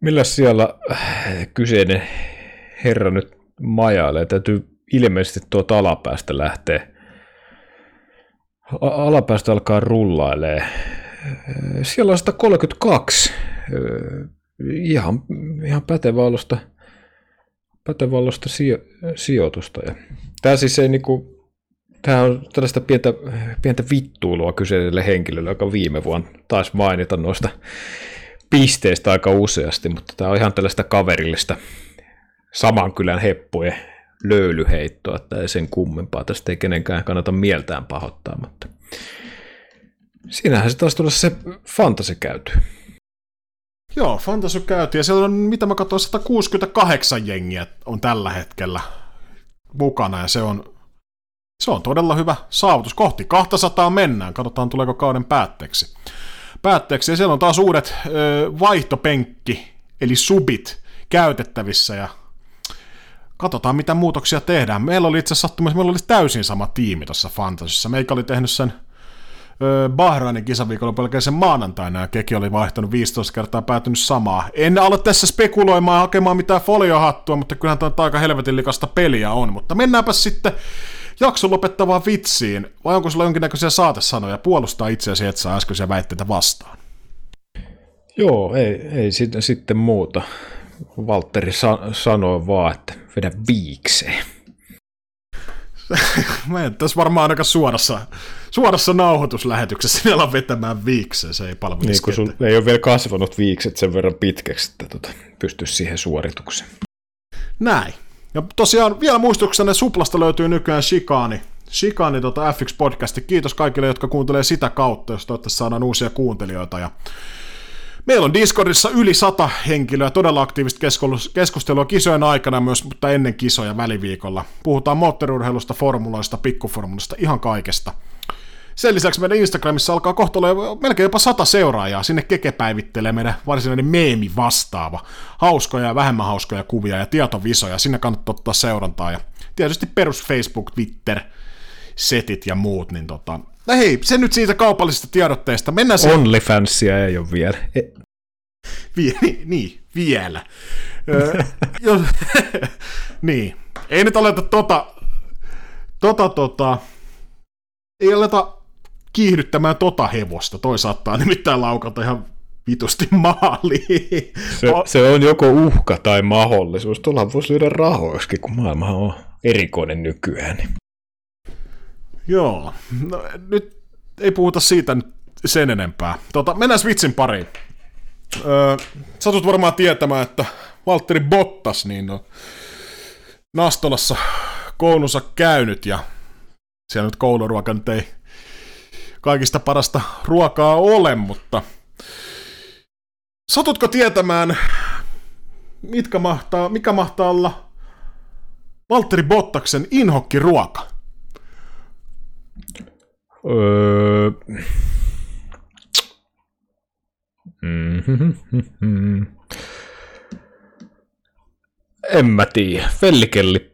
Millä siellä äh, kyseinen herra nyt majailee? Täytyy ilmeisesti tuota alapäästä lähteä. Alapäästä alkaa rullailee. Äh, siellä on 132. Äh, ihan, ihan päteväalosta, päteväalosta sijo, sijoitusta. Ja tämä siis ei niinku, Tämä on tällaista pientä, pientä vittuilua kyseiselle henkilölle, joka viime vuonna taisi mainita noista pisteestä aika useasti, mutta tämä on ihan tällaista kaverillista saman kylän heppujen löylyheittoa, että ei sen kummempaa. Tästä ei kenenkään kannata mieltään pahoittaa, mutta siinähän se taas tulla se fantasi käyty. Joo, fantasi käyty, ja siellä on, mitä mä katsoin, 168 jengiä on tällä hetkellä mukana, ja se on, se on todella hyvä saavutus. Kohti 200 mennään, katsotaan tuleeko kauden päätteeksi päätteeksi. Ja siellä on taas uudet ö, vaihtopenkki, eli subit, käytettävissä ja katsotaan mitä muutoksia tehdään. Meillä oli itse asiassa meillä oli täysin sama tiimi tuossa Fantasissa. Meikä oli tehnyt sen Bahrainin kisaviikolla pelkästään sen maanantaina ja Keki oli vaihtanut 15 kertaa päätynyt samaa. En ala tässä spekuloimaan hakemaan mitään foliohattua, mutta kyllähän tämä aika helvetin likasta peliä on. Mutta mennäänpä sitten jakson lopettavaan vitsiin, vai onko sulla jonkinnäköisiä saatesanoja puolustaa itseäsi et saa äskeisiä väitteitä vastaan? Joo, ei, ei sitten, sitten muuta. Valtteri sa- sanoi vaan, että vedä viikseen. Mä en tässä varmaan aika suorassa, suorassa nauhoituslähetyksessä sinä vetämään viikseen, se ei palvelisi Niin kun sulla ei ole vielä kasvanut viikset sen verran pitkäksi, että tota, pystyisi siihen suoritukseen. Näin. Ja tosiaan vielä muistuksena Suplasta löytyy nykyään Shikani. Shikani tota F1-podcasti. Kiitos kaikille, jotka kuuntelee sitä kautta, jos toivottavasti saadaan uusia kuuntelijoita. Ja Meillä on Discordissa yli sata henkilöä, todella aktiivista keskustelua kisojen aikana myös, mutta ennen kisoja väliviikolla. Puhutaan moottoriurheilusta, formuloista, pikkuformuloista, ihan kaikesta. Sen lisäksi meidän Instagramissa alkaa kohta olla melkein jopa sata seuraajaa. Sinne Keke päivittelee meidän varsinainen meemi vastaava. Hauskoja ja vähemmän hauskoja kuvia ja tietovisoja. Sinne kannattaa ottaa seurantaa. Ja tietysti perus Facebook, Twitter, setit ja muut. Niin tota... No hei, se nyt siitä kaupallisesta tiedotteesta. Mennään se... OnlyFansia ei ole vielä. E- Vie, niin, vielä. niin. Ei nyt aleta tota, tota, tota, ei aleta kiihdyttämään tota hevosta. Toi saattaa nimittäin laukata ihan vitusti maaliin. Se, se on joko uhka tai mahdollisuus. Tuolla voisi lyödä rahoiksi, kun maailma on erikoinen nykyään. Joo, no, nyt ei puhuta siitä nyt sen enempää. Tota, mennään vitsin pariin. Öö, satut varmaan tietämään, että Valtteri Bottas niin on Nastolassa koulunsa käynyt ja siellä nyt kouluruoka nyt ei kaikista parasta ruokaa ole, mutta satutko tietämään, mitkä mahtaa, mikä mahtaa olla Valtteri Bottaksen inhokkiruoka? En mä tiedä. Vellikelli,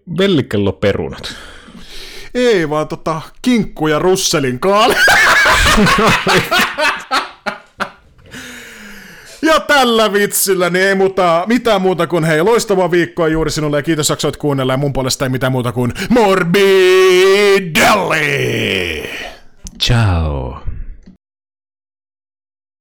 perunat. Ei vaan tota, kinkku ja russelin kaali. ja tällä vitsillä niin ei muuta, mitään muuta kuin hei, loistavaa viikkoa juuri sinulle ja kiitos jaksoit kuunnella ja mun puolesta ei mitään muuta kuin Morbidelli! Ciao!